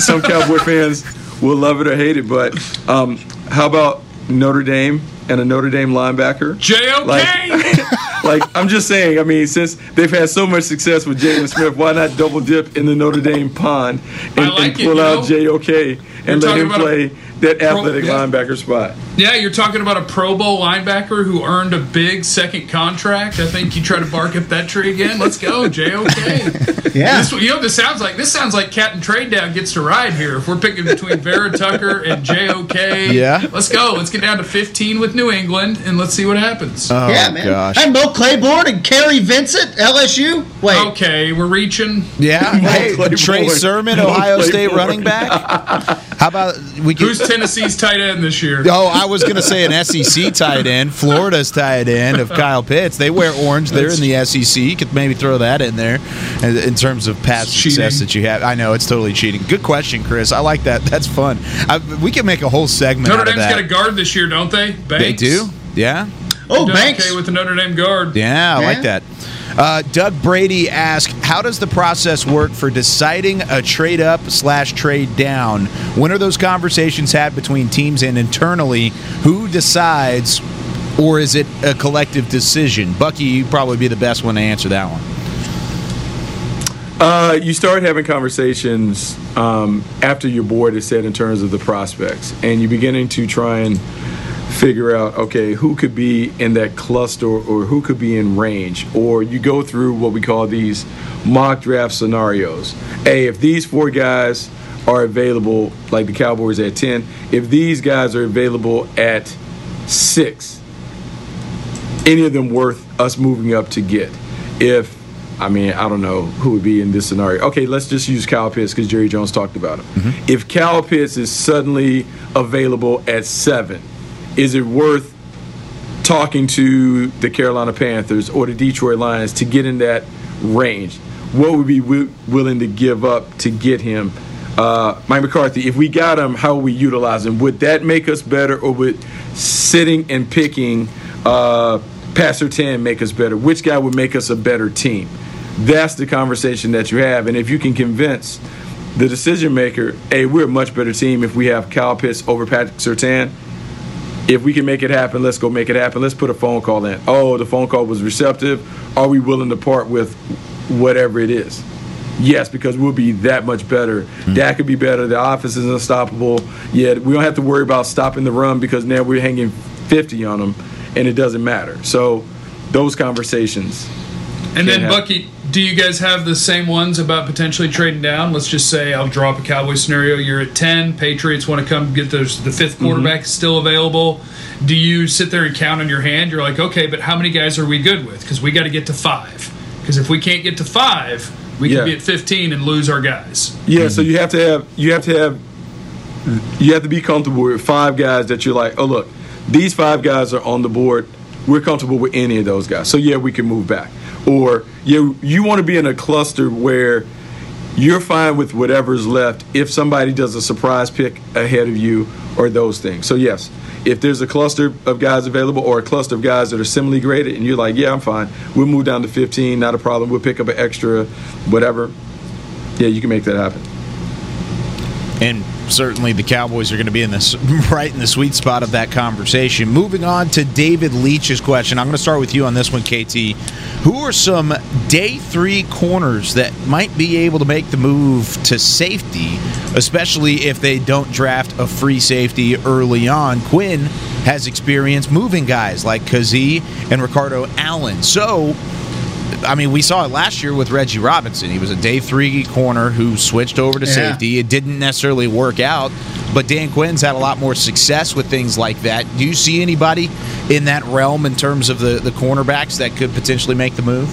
some cowboy fans will love it or hate it. But um, how about Notre Dame and a Notre Dame linebacker? JOK. Like, like I'm just saying. I mean, since they've had so much success with Jaylon Smith, why not double dip in the Notre Dame pond and, like and pull you out know? JOK You're and let him about a play that athletic yeah. linebacker spot? Yeah, you're talking about a Pro Bowl linebacker who earned a big second contract. I think you try to bark up that tree again. Let's go, JOK. Yeah. This, you know, this sounds like this sounds like Captain Trade Down gets to ride here. If we're picking between Vera Tucker and JOK, Yeah. let's go. Let's get down to 15 with New England and let's see what happens. Oh, yeah, man. gosh. And Mo Claiborne and Kerry Vincent, LSU. Wait, Okay, we're reaching. Yeah. Hey, Trey Sermon, Ohio State running back. How about we could, Who's Tennessee's tight end this year? Oh, I was going to say an SEC tight end, Florida's tight end of Kyle Pitts. They wear orange. They're in the SEC. You could maybe throw that in there in in terms of past It's success that you have. I know it's totally cheating. Good question, Chris. I like that. That's fun. I, we can make a whole segment Notre out of Dame's got a guard this year, don't they? Banks. They do. Yeah. oh Done Banks. Okay with the Notre Dame guard. Yeah, I Yeah. like that. Uh, Doug Brady asked, "How does the process work for deciding a trade up slash trade down? When are those conversations had between teams and internally? Who decides, or is it a collective decision?" Bucky, you'd probably be the best one to answer that one. Uh, you start having conversations um, after your board is set in terms of the prospects, and you're beginning to try and figure out, okay, who could be in that cluster or who could be in range, or you go through what we call these mock draft scenarios. Hey, if these four guys are available, like the Cowboys at 10, if these guys are available at six, any of them worth us moving up to get. If I mean, I don't know who would be in this scenario. Okay, let's just use Kyle Pitts because Jerry Jones talked about him. Mm-hmm. If Kyle Pitts is suddenly available at seven, is it worth talking to the Carolina Panthers or the Detroit Lions to get in that range? What would we wi- willing to give up to get him? Uh, Mike McCarthy, if we got him, how would we utilize him? Would that make us better, or would sitting and picking uh, Pastor 10 make us better? Which guy would make us a better team? That's the conversation that you have. And if you can convince the decision maker, hey, we're a much better team if we have Kyle Pitts over Patrick Surtain, if we can make it happen, let's go make it happen. Let's put a phone call in. Oh, the phone call was receptive. Are we willing to part with whatever it is? Yes, because we'll be that much better. Hmm. That could be better. The office is unstoppable. Yeah, we don't have to worry about stopping the run because now we're hanging 50 on them, and it doesn't matter. So those conversations. And then Can't Bucky, do you guys have the same ones about potentially trading down? Let's just say I'll draw up a Cowboy scenario. You're at ten. Patriots want to come get those. The fifth Mm-hmm. quarterback is still available. Do you sit there and count on your hand? You're like, okay, but how many guys are we good with? Because we got to get to five. Because if we can't get to five, we Yeah. can be at fifteen and lose our guys. Yeah, so you have to have you have to have you have to be comfortable with five guys that you're like, oh look, these five guys are on the board. We're comfortable with any of those guys. So yeah, we can move back. Or you you want to be in a cluster where you're fine with whatever's left if somebody does a surprise pick ahead of you or those things. So yes, if there's a cluster of guys available or a cluster of guys that are similarly graded and you're like, yeah, I'm fine. We'll move down to 15, not a problem. We'll pick up an extra whatever. Yeah, you can make that happen. And certainly the Cowboys are going to be in this right in the sweet spot of that conversation. Moving on to David Leach's question. I'm going to start with you on this one, KT. Who are some day three corners that might be able to make the move to safety, especially if they don't draft a free safety early on? Quinn has experience moving guys like Kazee and Ricardo Allen. So I mean, we saw it last year with Reggie Robinson. He was a day three corner who switched over to Yeah. safety. It didn't necessarily work out, but Dan Quinn's had a lot more success with things like that. Do you see anybody in that realm in terms of the, the cornerbacks that could potentially make the move?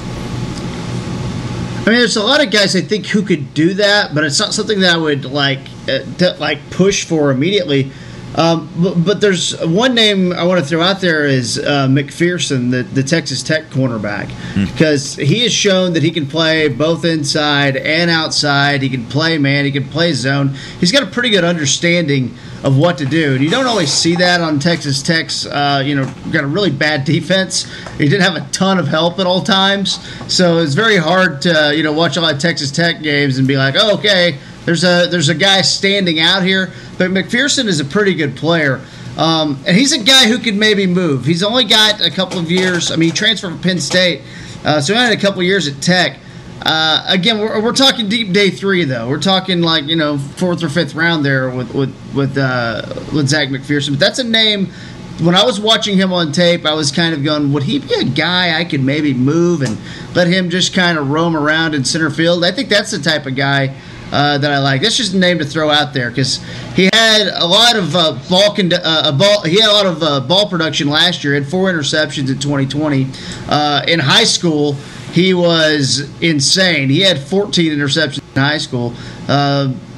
I mean, there's a lot of guys I think who could do that, but it's not something that I would like uh, to, like push for immediately. Um, but, but there's one name I want to throw out there is uh, McPhearson, the, the Texas Tech cornerback, because he has shown that he can play both inside and outside. He can play man, he can play zone. He's got a pretty good understanding of what to do, and you don't always see that on Texas Tech's. Uh, you know, got a really bad defense. He didn't have a ton of help at all times, so it's very hard to you know watch a lot of Texas Tech games and be like, oh, okay, there's a there's a guy standing out here, but McPhearson is a pretty good player. Um, and he's a guy who could maybe move. He's only got a couple of years. I mean, he transferred from Penn State, uh, so he had a couple of years at Tech. Uh, again, we're, we're talking deep day three though. We're talking like you know fourth or fifth round there with with with uh, with Zech McPhearson. But that's a name. When I was watching him on tape, I was kind of going, would he be a guy I could maybe move and let him just kind of roam around in center field? I think that's the type of guy uh, that I like. That's just a name to throw out there because he had a lot of uh, ball, con- uh, ball. He had a lot of uh, ball production last year. Had four interceptions in 2020. Uh, in high school, he was insane. He had 14 interceptions in high school.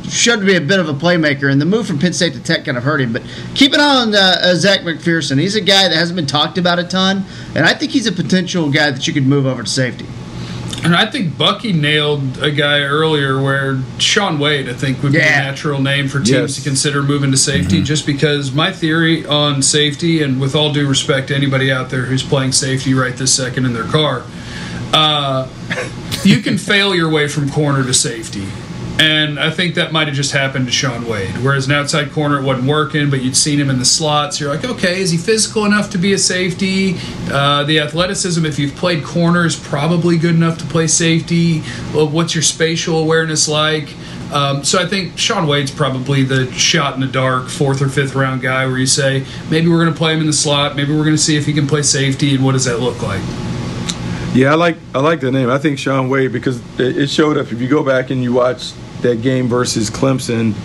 Showed to be a bit of a playmaker, and the move from Penn State to Tech kind of hurt him. But keep an eye on Zech McPhearson. He's a guy that hasn't been talked about a ton, and I think he's a potential guy that you could move over to safety. And I think Bucky nailed a guy earlier where Shaun Wade, I think, would be a natural name for teams Yes. to consider moving to safety, just because my theory on safety, and with all due respect to anybody out there who's playing safety right this second in their car, uh, you can fail your way from corner to safety. And I think that might have just happened to Shaun Wade. Whereas an outside corner, it wasn't working, but you'd seen him in the slots. You're like, okay, is he physical enough to be a safety? Uh, the athleticism, if you've played corner, is probably good enough to play safety. Well, what's your spatial awareness like? Um, so I think Shaun Wade's probably the shot in the dark fourth or fifth round guy where you say, maybe we're going to play him in the slot. Maybe we're going to see if he can play safety, and what does that look like? Yeah, I like I like the name. I think Shaun Wade because it it showed up. If you go back and you watch that game versus Clemson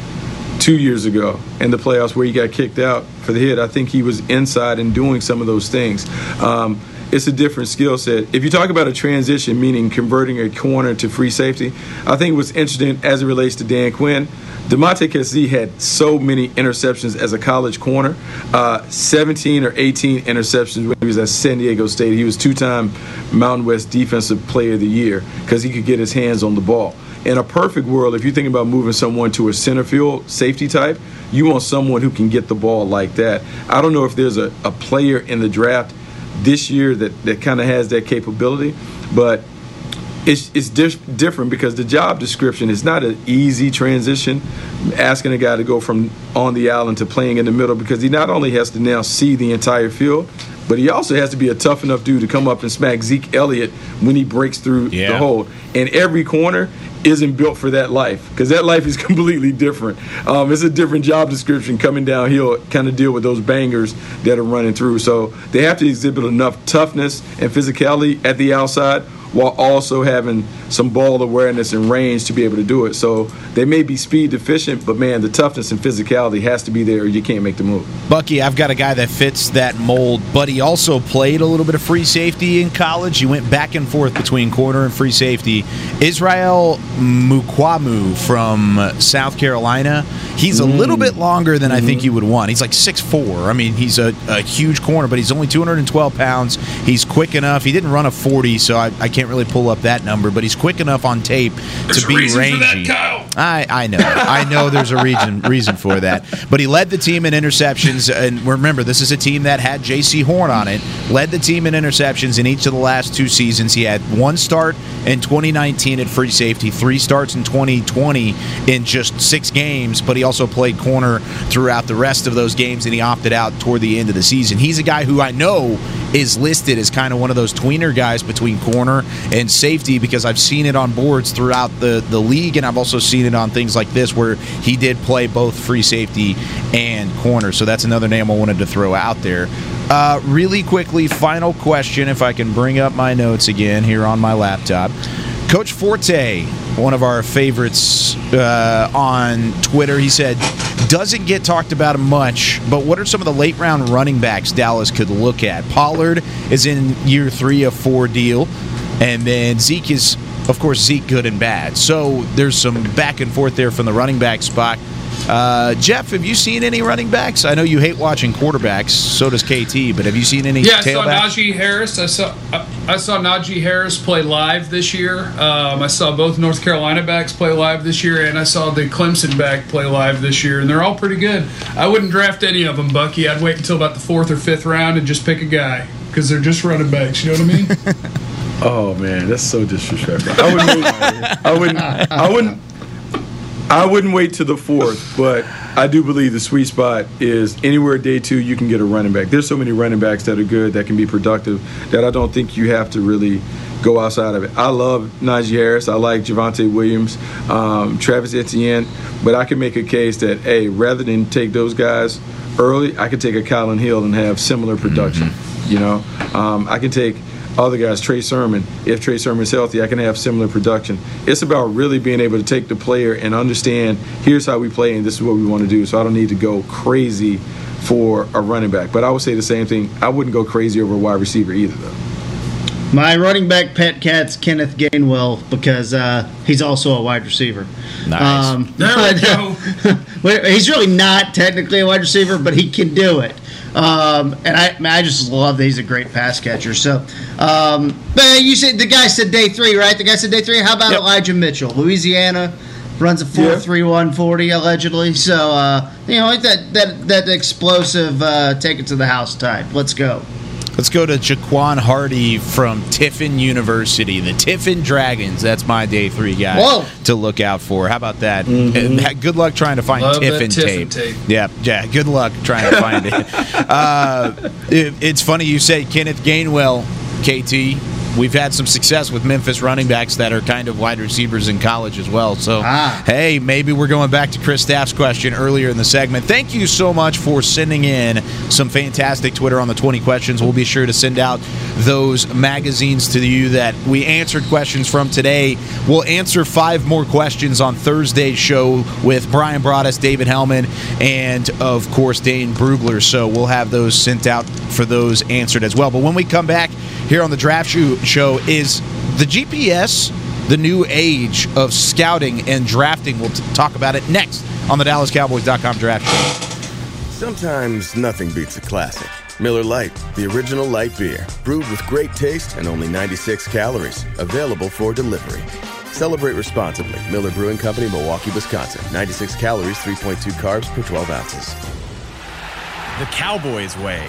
two years ago in the playoffs where he got kicked out for the hit, I think he was inside and doing some of those things. Um, it's a different skill set. If you talk about a transition, meaning converting a corner to free safety, I think what's interesting as it relates to Dan Quinn. Damontae Kazee had so many interceptions as a college corner, uh, 17 or 18 interceptions when he was at San Diego State. He was two-time Mountain West Defensive Player of the Year because he could get his hands on the ball. In a perfect world, if you think about moving someone to a center field safety type, you want someone who can get the ball like that. I don't know if there's a, a player in the draft this year that, that kind of has that capability, but it's, it's dif- different because the job description is not an easy transition. Asking a guy to go from on the island to playing in the middle because he not only has to now see the entire field, but he also has to be a tough enough dude to come up and smack Zeke Elliott when he breaks through Yeah. the hole. And every corner isn't built for that life because that life is completely different. Um, it's a different job description coming downhill, kind of deal with those bangers that are running through. So they have to exhibit enough toughness and physicality at the outside while also having some ball awareness and range to be able to do it. So they may be speed deficient, but man, the toughness and physicality has to be there or you can't make the move. Bucky, I've got a guy that fits that mold, but he also played a little bit of free safety in college. He went back and forth between corner and free safety. Israel Mukuamu from South Carolina. He's a mm. little bit longer than I think mm-hmm. you would want. He's like 6'4. I mean, he's a, a huge corner, but he's only 212 pounds. He's quick enough. He didn't run a 40, so I, I can't really pull up that number, but he's quick enough on tape There's to be rangy. I, I know. I know there's a reason reason for that. But he led the team in interceptions. And remember, this is a team that had Jaycee Horn on it. Led the team in interceptions in each of the last two seasons. He had one start in 2019 at free safety, three starts in 2020 in just six games. But he also played corner throughout the rest of those games, and he opted out toward the end of the season. He's a guy who I know is listed as kind of one of those tweener guys between corner and safety because I've seen it on boards throughout the, the league, and I've also seen on things like this where he did play both free safety and corner. So that's another name I wanted to throw out there. Uh, really quickly, final question if I can bring up my notes again here on my laptop. Coach Forte, one of our favorites uh, on Twitter, he said, doesn't get talked about much, but what are some of the late round running backs Dallas could look at? Pollard is in year three of four deal, and then Zeke is, of course, Zeke good and bad. So there's some back and forth there from the running back spot. Uh, Jeff, have you seen any running backs? I know you hate watching quarterbacks. So does KT. But have you seen any Yeah, I saw tailbacks? Najee Harris. I saw I, I saw Najee Harris play live this year. Um, I saw both North Carolina backs play live this year, and I saw the Clemson back play live this year, and they're all pretty good. I wouldn't draft any of them, Bucky. I'd wait until about the fourth or fifth round and just pick a guy because they're just running backs. You know what I mean? Oh man, that's so disrespectful. I wouldn't. I wouldn't. I wouldn't. I wouldn't wait to the fourth, but I do believe the sweet spot is anywhere day two you can get a running back. There's so many running backs that are good that can be productive that I don't think you have to really go outside of it. I love Najee Harris. I like Javonte Williams, um, Travis Etienne, but I can make a case that hey, rather than take those guys early, I could take a Kylin Hill and have similar production. Mm-hmm. You know, um, I can take other guys, Trey Sermon. If Trey Sermon's healthy, I can have similar production. It's about really being able to take the player and understand here's how we play and this is what we want to do. So I don't need to go crazy for a running back. But I would say the same thing. I wouldn't go crazy over a wide receiver either, though. My running back pet cat's Kenneth Gainwell because uh, he's also a wide receiver. Nice. Um, There we go. he's really not technically a wide receiver, but he can do it. Um, and I, I just love that he's a great pass catcher. So, um, but you said the guy said day three, right? The guy said day three. How about Yep. Elijah Mitchell, Louisiana, runs a four three one forty allegedly. So, uh, you know, like that that that explosive uh, take it to the house type. Let's go. Let's go to Jaquan Hardy from Tiffin University, the Tiffin Dragons. That's my day three guy Whoa. to look out for. How about that? And Good luck trying to find Love Tiffin, Tiffin tape. tape. Yeah, yeah. Good luck trying to find it. Uh, it. It's funny you say Kenneth Gainwell, KT. We've had some success with Memphis running backs that are kind of wide receivers in college as well. So, Ah. hey, maybe we're going back to Chris Staff's question earlier in the segment. Thank you so much for sending in some fantastic Twitter on the 20 questions. We'll be sure to send out those magazines to you that we answered questions from today. We'll answer five more questions on Thursday's show with Bryan Broaddus, David Helman, and of course Dane Brugler. So we'll have those sent out for those answered as well. But when we come back here on the Draft Shoe Show, is the GPS the new age of scouting and drafting? We'll t- talk about it next on the DallasCowboys.com Draft Show. Sometimes nothing beats a classic. Miller Lite, the original light beer, brewed with great taste and only 96 calories, available for delivery. Celebrate responsibly. Miller Brewing Company, Milwaukee, Wisconsin. 96 calories, 3.2 carbs per 12 ounces. The Cowboys way,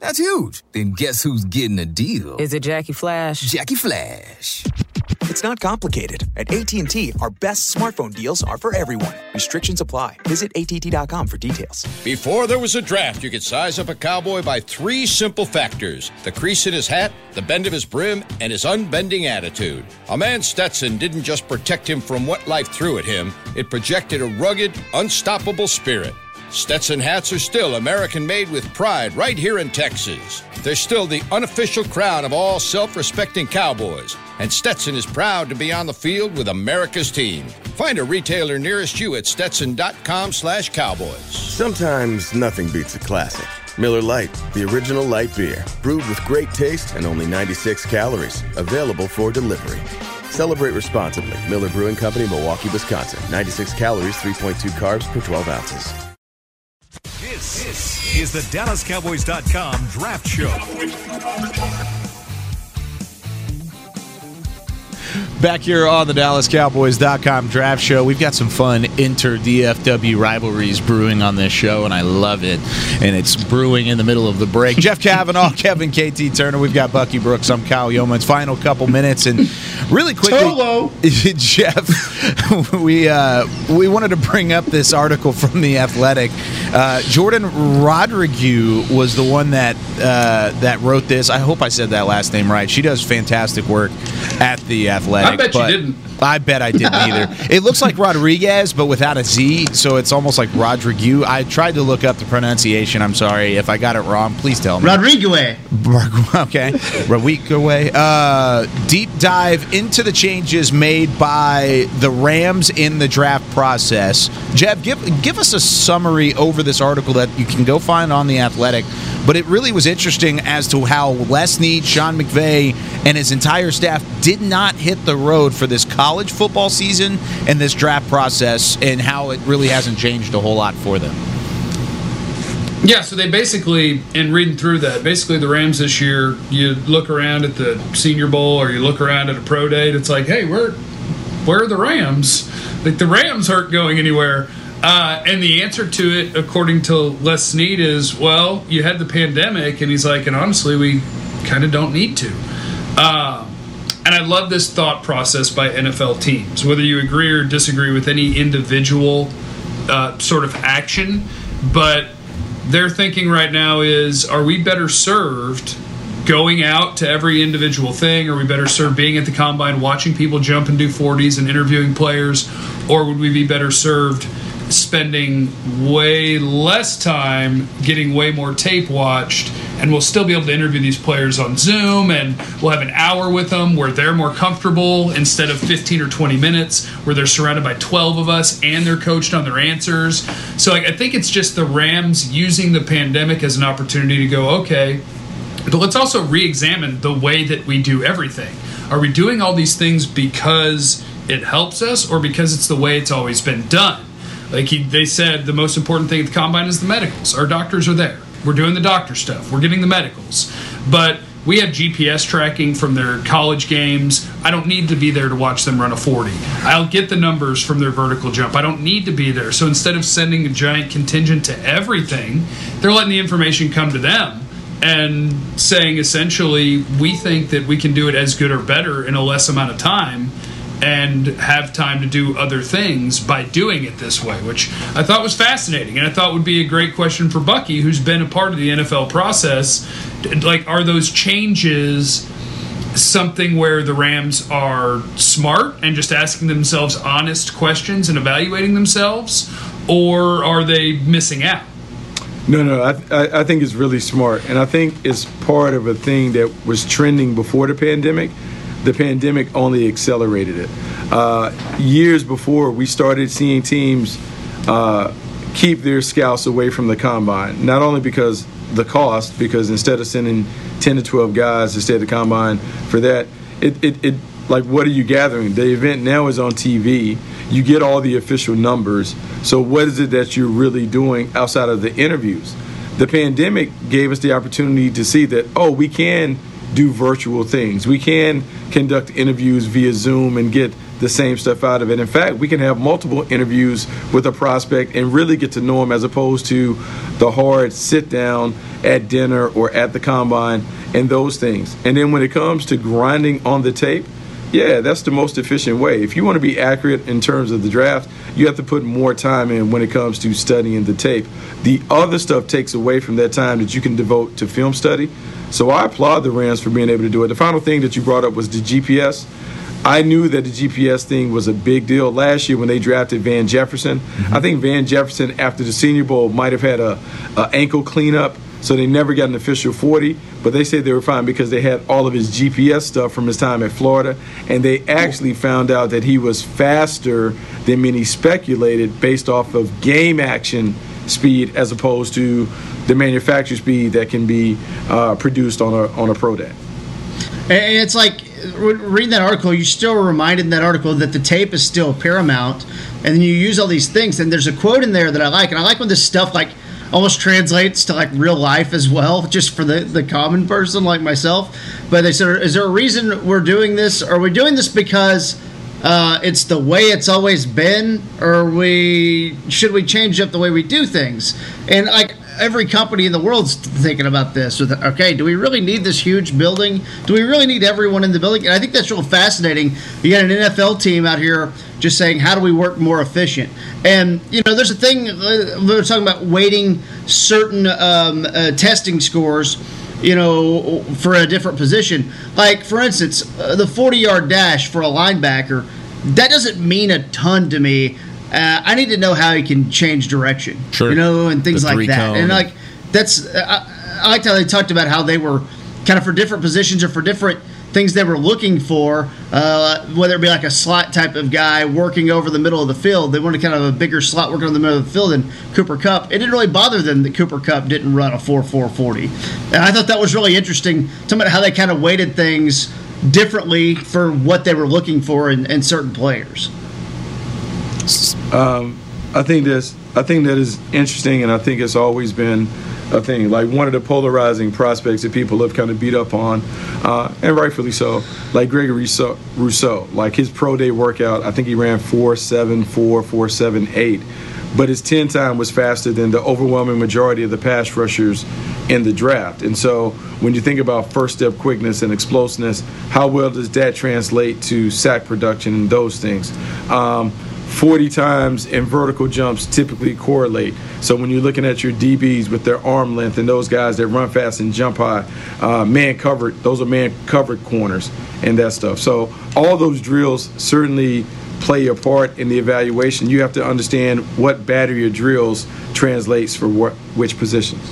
That's huge. Then guess who's getting a deal? Is it Jackie Flash? Jackie Flash. It's not complicated. At AT&T, our best smartphone deals are for everyone. Restrictions apply. Visit att.com for details. Before there was a draft, you could size up a cowboy by three simple factors the crease in his hat, the bend of his brim, and his unbending attitude. A man Stetson didn't just protect him from what life threw at him, it projected a rugged, unstoppable spirit. Stetson hats are still American made with pride right here in Texas. They're still the unofficial crown of all self respecting cowboys, and Stetson is proud to be on the field with America's team. Find a retailer nearest you at stetson.com slash cowboys. Sometimes nothing beats a classic. Miller Lite, the original light beer, brewed with great taste and only 96 calories, available for delivery. Celebrate responsibly. Miller Brewing Company, Milwaukee, Wisconsin. 96 calories, 3.2 carbs per 12 ounces. Is the DallasCowboys.com Draft Show. Back here on the DallasCowboys.com draft show, we've got some fun inter DFW rivalries brewing on this show, and I love it. And it's brewing in the middle of the break. Jeff Cavanaugh, Kevin KT Turner, we've got Bucky Brooks, I'm Kyle Youmans. Final couple minutes, and really quickly. Jeff, we uh, we wanted to bring up this article from the Athletic. Uh, Jordan Rodrigue was the one that uh, that wrote this. I hope I said that last name right. She does fantastic work at the Athletic. Athletic. I bet you didn't. I bet I didn't either. It looks like Rodriguez, but without a Z, so it's almost like Rodrigue. I tried to look up the pronunciation. I'm sorry if I got it wrong. Please tell me. Rodrigue. okay, Rodrigue. Uh, deep dive into the changes made by the Rams in the draft process. Jeb, give give us a summary over this article that you can go find on the Athletic. But it really was interesting as to how Les Snead, Sean McVay, and his entire staff did not hit the road for this college football season and this draft process, and how it really hasn't changed a whole lot for them. Yeah, so they basically, in reading through that, basically the Rams this year, you look around at the Senior Bowl or you look around at a pro date, it's like, hey, where, where are the Rams? Like the Rams aren't going anywhere. Uh, and the answer to it, according to Les Snead, is well, you had the pandemic, and he's like, and honestly, we kind of don't need to. Uh, and I love this thought process by NFL teams. Whether you agree or disagree with any individual uh, sort of action, but their thinking right now is are we better served going out to every individual thing? Are we better served being at the combine, watching people jump and do 40s and interviewing players? Or would we be better served spending way less time getting way more tape watched? And we'll still be able to interview these players on Zoom, and we'll have an hour with them where they're more comfortable instead of 15 or 20 minutes where they're surrounded by 12 of us and they're coached on their answers. So like, I think it's just the Rams using the pandemic as an opportunity to go, okay, but let's also re examine the way that we do everything. Are we doing all these things because it helps us or because it's the way it's always been done? Like he, they said, the most important thing at the combine is the medicals. Our doctors are there. We're doing the doctor stuff. We're getting the medicals. But we have GPS tracking from their college games. I don't need to be there to watch them run a 40. I'll get the numbers from their vertical jump. I don't need to be there. So instead of sending a giant contingent to everything, they're letting the information come to them and saying essentially, we think that we can do it as good or better in a less amount of time and have time to do other things by doing it this way, which I thought was fascinating. And I thought would be a great question for Bucky, who's been a part of the NFL process. Like, are those changes something where the Rams are smart and just asking themselves honest questions and evaluating themselves, or are they missing out? No, no, I, I, I think it's really smart. And I think it's part of a thing that was trending before the pandemic. The pandemic only accelerated it. Uh, years before, we started seeing teams uh, keep their scouts away from the combine, not only because the cost, because instead of sending 10 to 12 guys to stay at the combine for that, it, it, it like what are you gathering? The event now is on TV. You get all the official numbers. So what is it that you're really doing outside of the interviews? The pandemic gave us the opportunity to see that oh, we can do virtual things. We can conduct interviews via Zoom and get the same stuff out of it. In fact, we can have multiple interviews with a prospect and really get to know them as opposed to the hard sit down at dinner or at the combine and those things. And then when it comes to grinding on the tape, yeah, that's the most efficient way. If you want to be accurate in terms of the draft, you have to put more time in when it comes to studying the tape. The other stuff takes away from that time that you can devote to film study. So I applaud the Rams for being able to do it. The final thing that you brought up was the GPS. I knew that the GPS thing was a big deal last year when they drafted Van Jefferson. Mm-hmm. I think Van Jefferson, after the Senior Bowl, might have had a, a ankle cleanup, so they never got an official 40. But they said they were fine because they had all of his GPS stuff from his time at Florida, and they actually found out that he was faster than many speculated based off of game action speed as opposed to the manufacturer speed that can be uh, produced on a on a pro day. And it's like reading that article, you still reminded in that article that the tape is still paramount, and then you use all these things. And there's a quote in there that I like, and I like when this stuff like almost translates to like real life as well, just for the the common person like myself. But they said, "Is there a reason we're doing this? Are we doing this because?" Uh, it's the way it's always been, or we should we change up the way we do things? And like every company in the world's thinking about this. With okay, do we really need this huge building? Do we really need everyone in the building? And I think that's real fascinating. You got an NFL team out here just saying, how do we work more efficient? And you know, there's a thing uh, we are talking about weighting certain um, uh, testing scores you know, for a different position. Like, for instance, uh, the 40 yard dash for a linebacker, that doesn't mean a ton to me. Uh, I need to know how he can change direction, Sure. you know, and things The like that. cone. And like that's, uh, I, I liked how they talked about how they were kind of for different positions or for different things they were looking for, uh, whether it be like a slot type of guy working over the middle of the field. They wanted kind of a bigger slot working on the middle of the field than Cooper Kupp. It didn't really bother them that Cooper Kupp didn't run a 4 4 40. And I thought that was really interesting, talking about how they kind of weighted things differently for what they were looking for in, in certain players. Um, I think that's I think that is interesting, and I think it's always been a thing. Like one of the polarizing prospects that people have kind of beat up on, uh, and rightfully so. Like Gregory Rousseau, like his pro day workout, I think he ran four seven four four seven eight, but his ten time was faster than the overwhelming majority of the pass rushers in the draft. And so when you think about first step quickness and explosiveness, how well does that translate to sack production and those things? Um, 40 times and vertical jumps typically correlate. So when you're looking at your DBs with their arm length and those guys that run fast and jump high, uh, man covered, those are man covered corners and that stuff. So all those drills certainly play a part in the evaluation. You have to understand what battery of drills translates for what, which positions.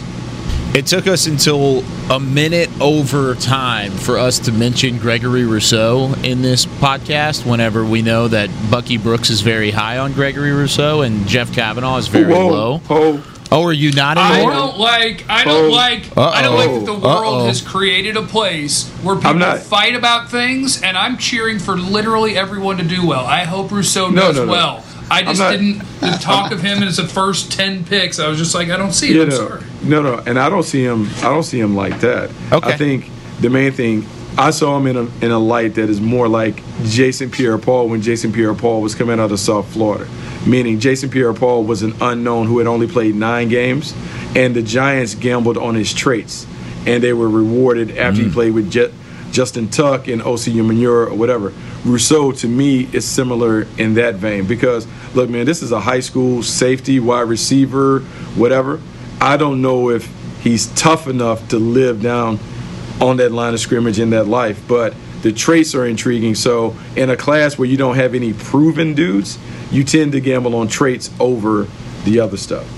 It took us until a minute over time for us to mention Gregory Rousseau in this podcast. Whenever we know that Bucky Brooks is very high on Gregory Rousseau and Jeff Cavanaugh is very Whoa, low. Oh, oh, are you not I anymore? don't like. I don't Oh. like. I don't like that the world Uh-oh. has created a place where people not- fight about things, and I'm cheering for literally everyone to do well. I hope Rousseau No, does no, no. well. I just not- didn't the talk of him as the first ten picks. I was just like, I don't see it. Yeah, I'm no, sorry. no, no, and I don't see him. I don't see him like that. Okay. I think the main thing I saw him in a in a light that is more like Jason Pierre-Paul when Jason Pierre-Paul was coming out of South Florida, meaning Jason Pierre-Paul was an unknown who had only played nine games, and the Giants gambled on his traits, and they were rewarded after he mm. played with Jet. Justin Tuck and Osi Umenyiora or whatever. Rousseau to me is similar in that vein because look, man, this is a high school safety, wide receiver, whatever. I don't know if he's tough enough to live down on that line of scrimmage in that life, but the traits are intriguing. So in a class where you don't have any proven dudes, you tend to gamble on traits over the other stuff.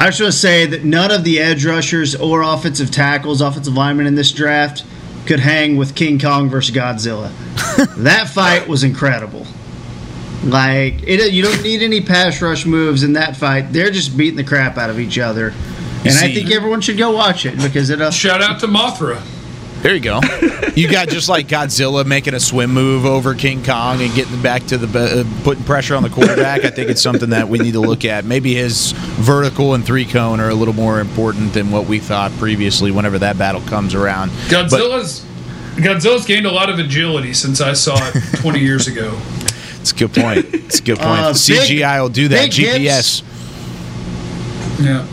I just want to say that none of the edge rushers or offensive tackles, offensive linemen in this draft could hang with King Kong versus Godzilla. that fight was incredible. Like it, you don't need any pass rush moves in that fight. They're just beating the crap out of each other, and I think everyone should go watch it because it. Uh, Shout out to Mothra. There you go. you got just like Godzilla making a swim move over King Kong and getting back to the uh, putting pressure on the quarterback. I think it's something that we need to look at. Maybe his vertical and three cone are a little more important than what we thought previously. Whenever that battle comes around, But- Godzilla's Godzilla's gained a lot of agility since I saw it 20 years ago. It's a good point. It's a good point. Uh, big- CGI will do that. big hips. GPS. Yeah.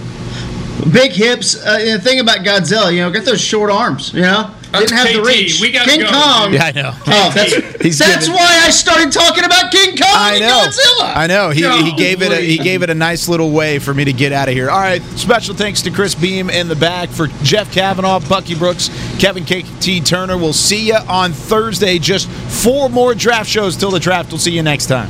Big hips. Uh, and the thing about Godzilla, you know, got those short arms. You know, That's didn't have the reach. We gotta King go, Kong. Yeah, I know. Oh, that's, He's that's giving- why I started talking about King Kong I and know. Godzilla. I know. He, he gave it a, he gave it a nice little way for me to get out of here. All right. Special thanks to Chris Beam in the back for Jeff Cavanaugh, Bucky Brooks, Kevin KT Turner. We'll see you on Thursday. Just four more draft shows till the draft. We'll see you next time.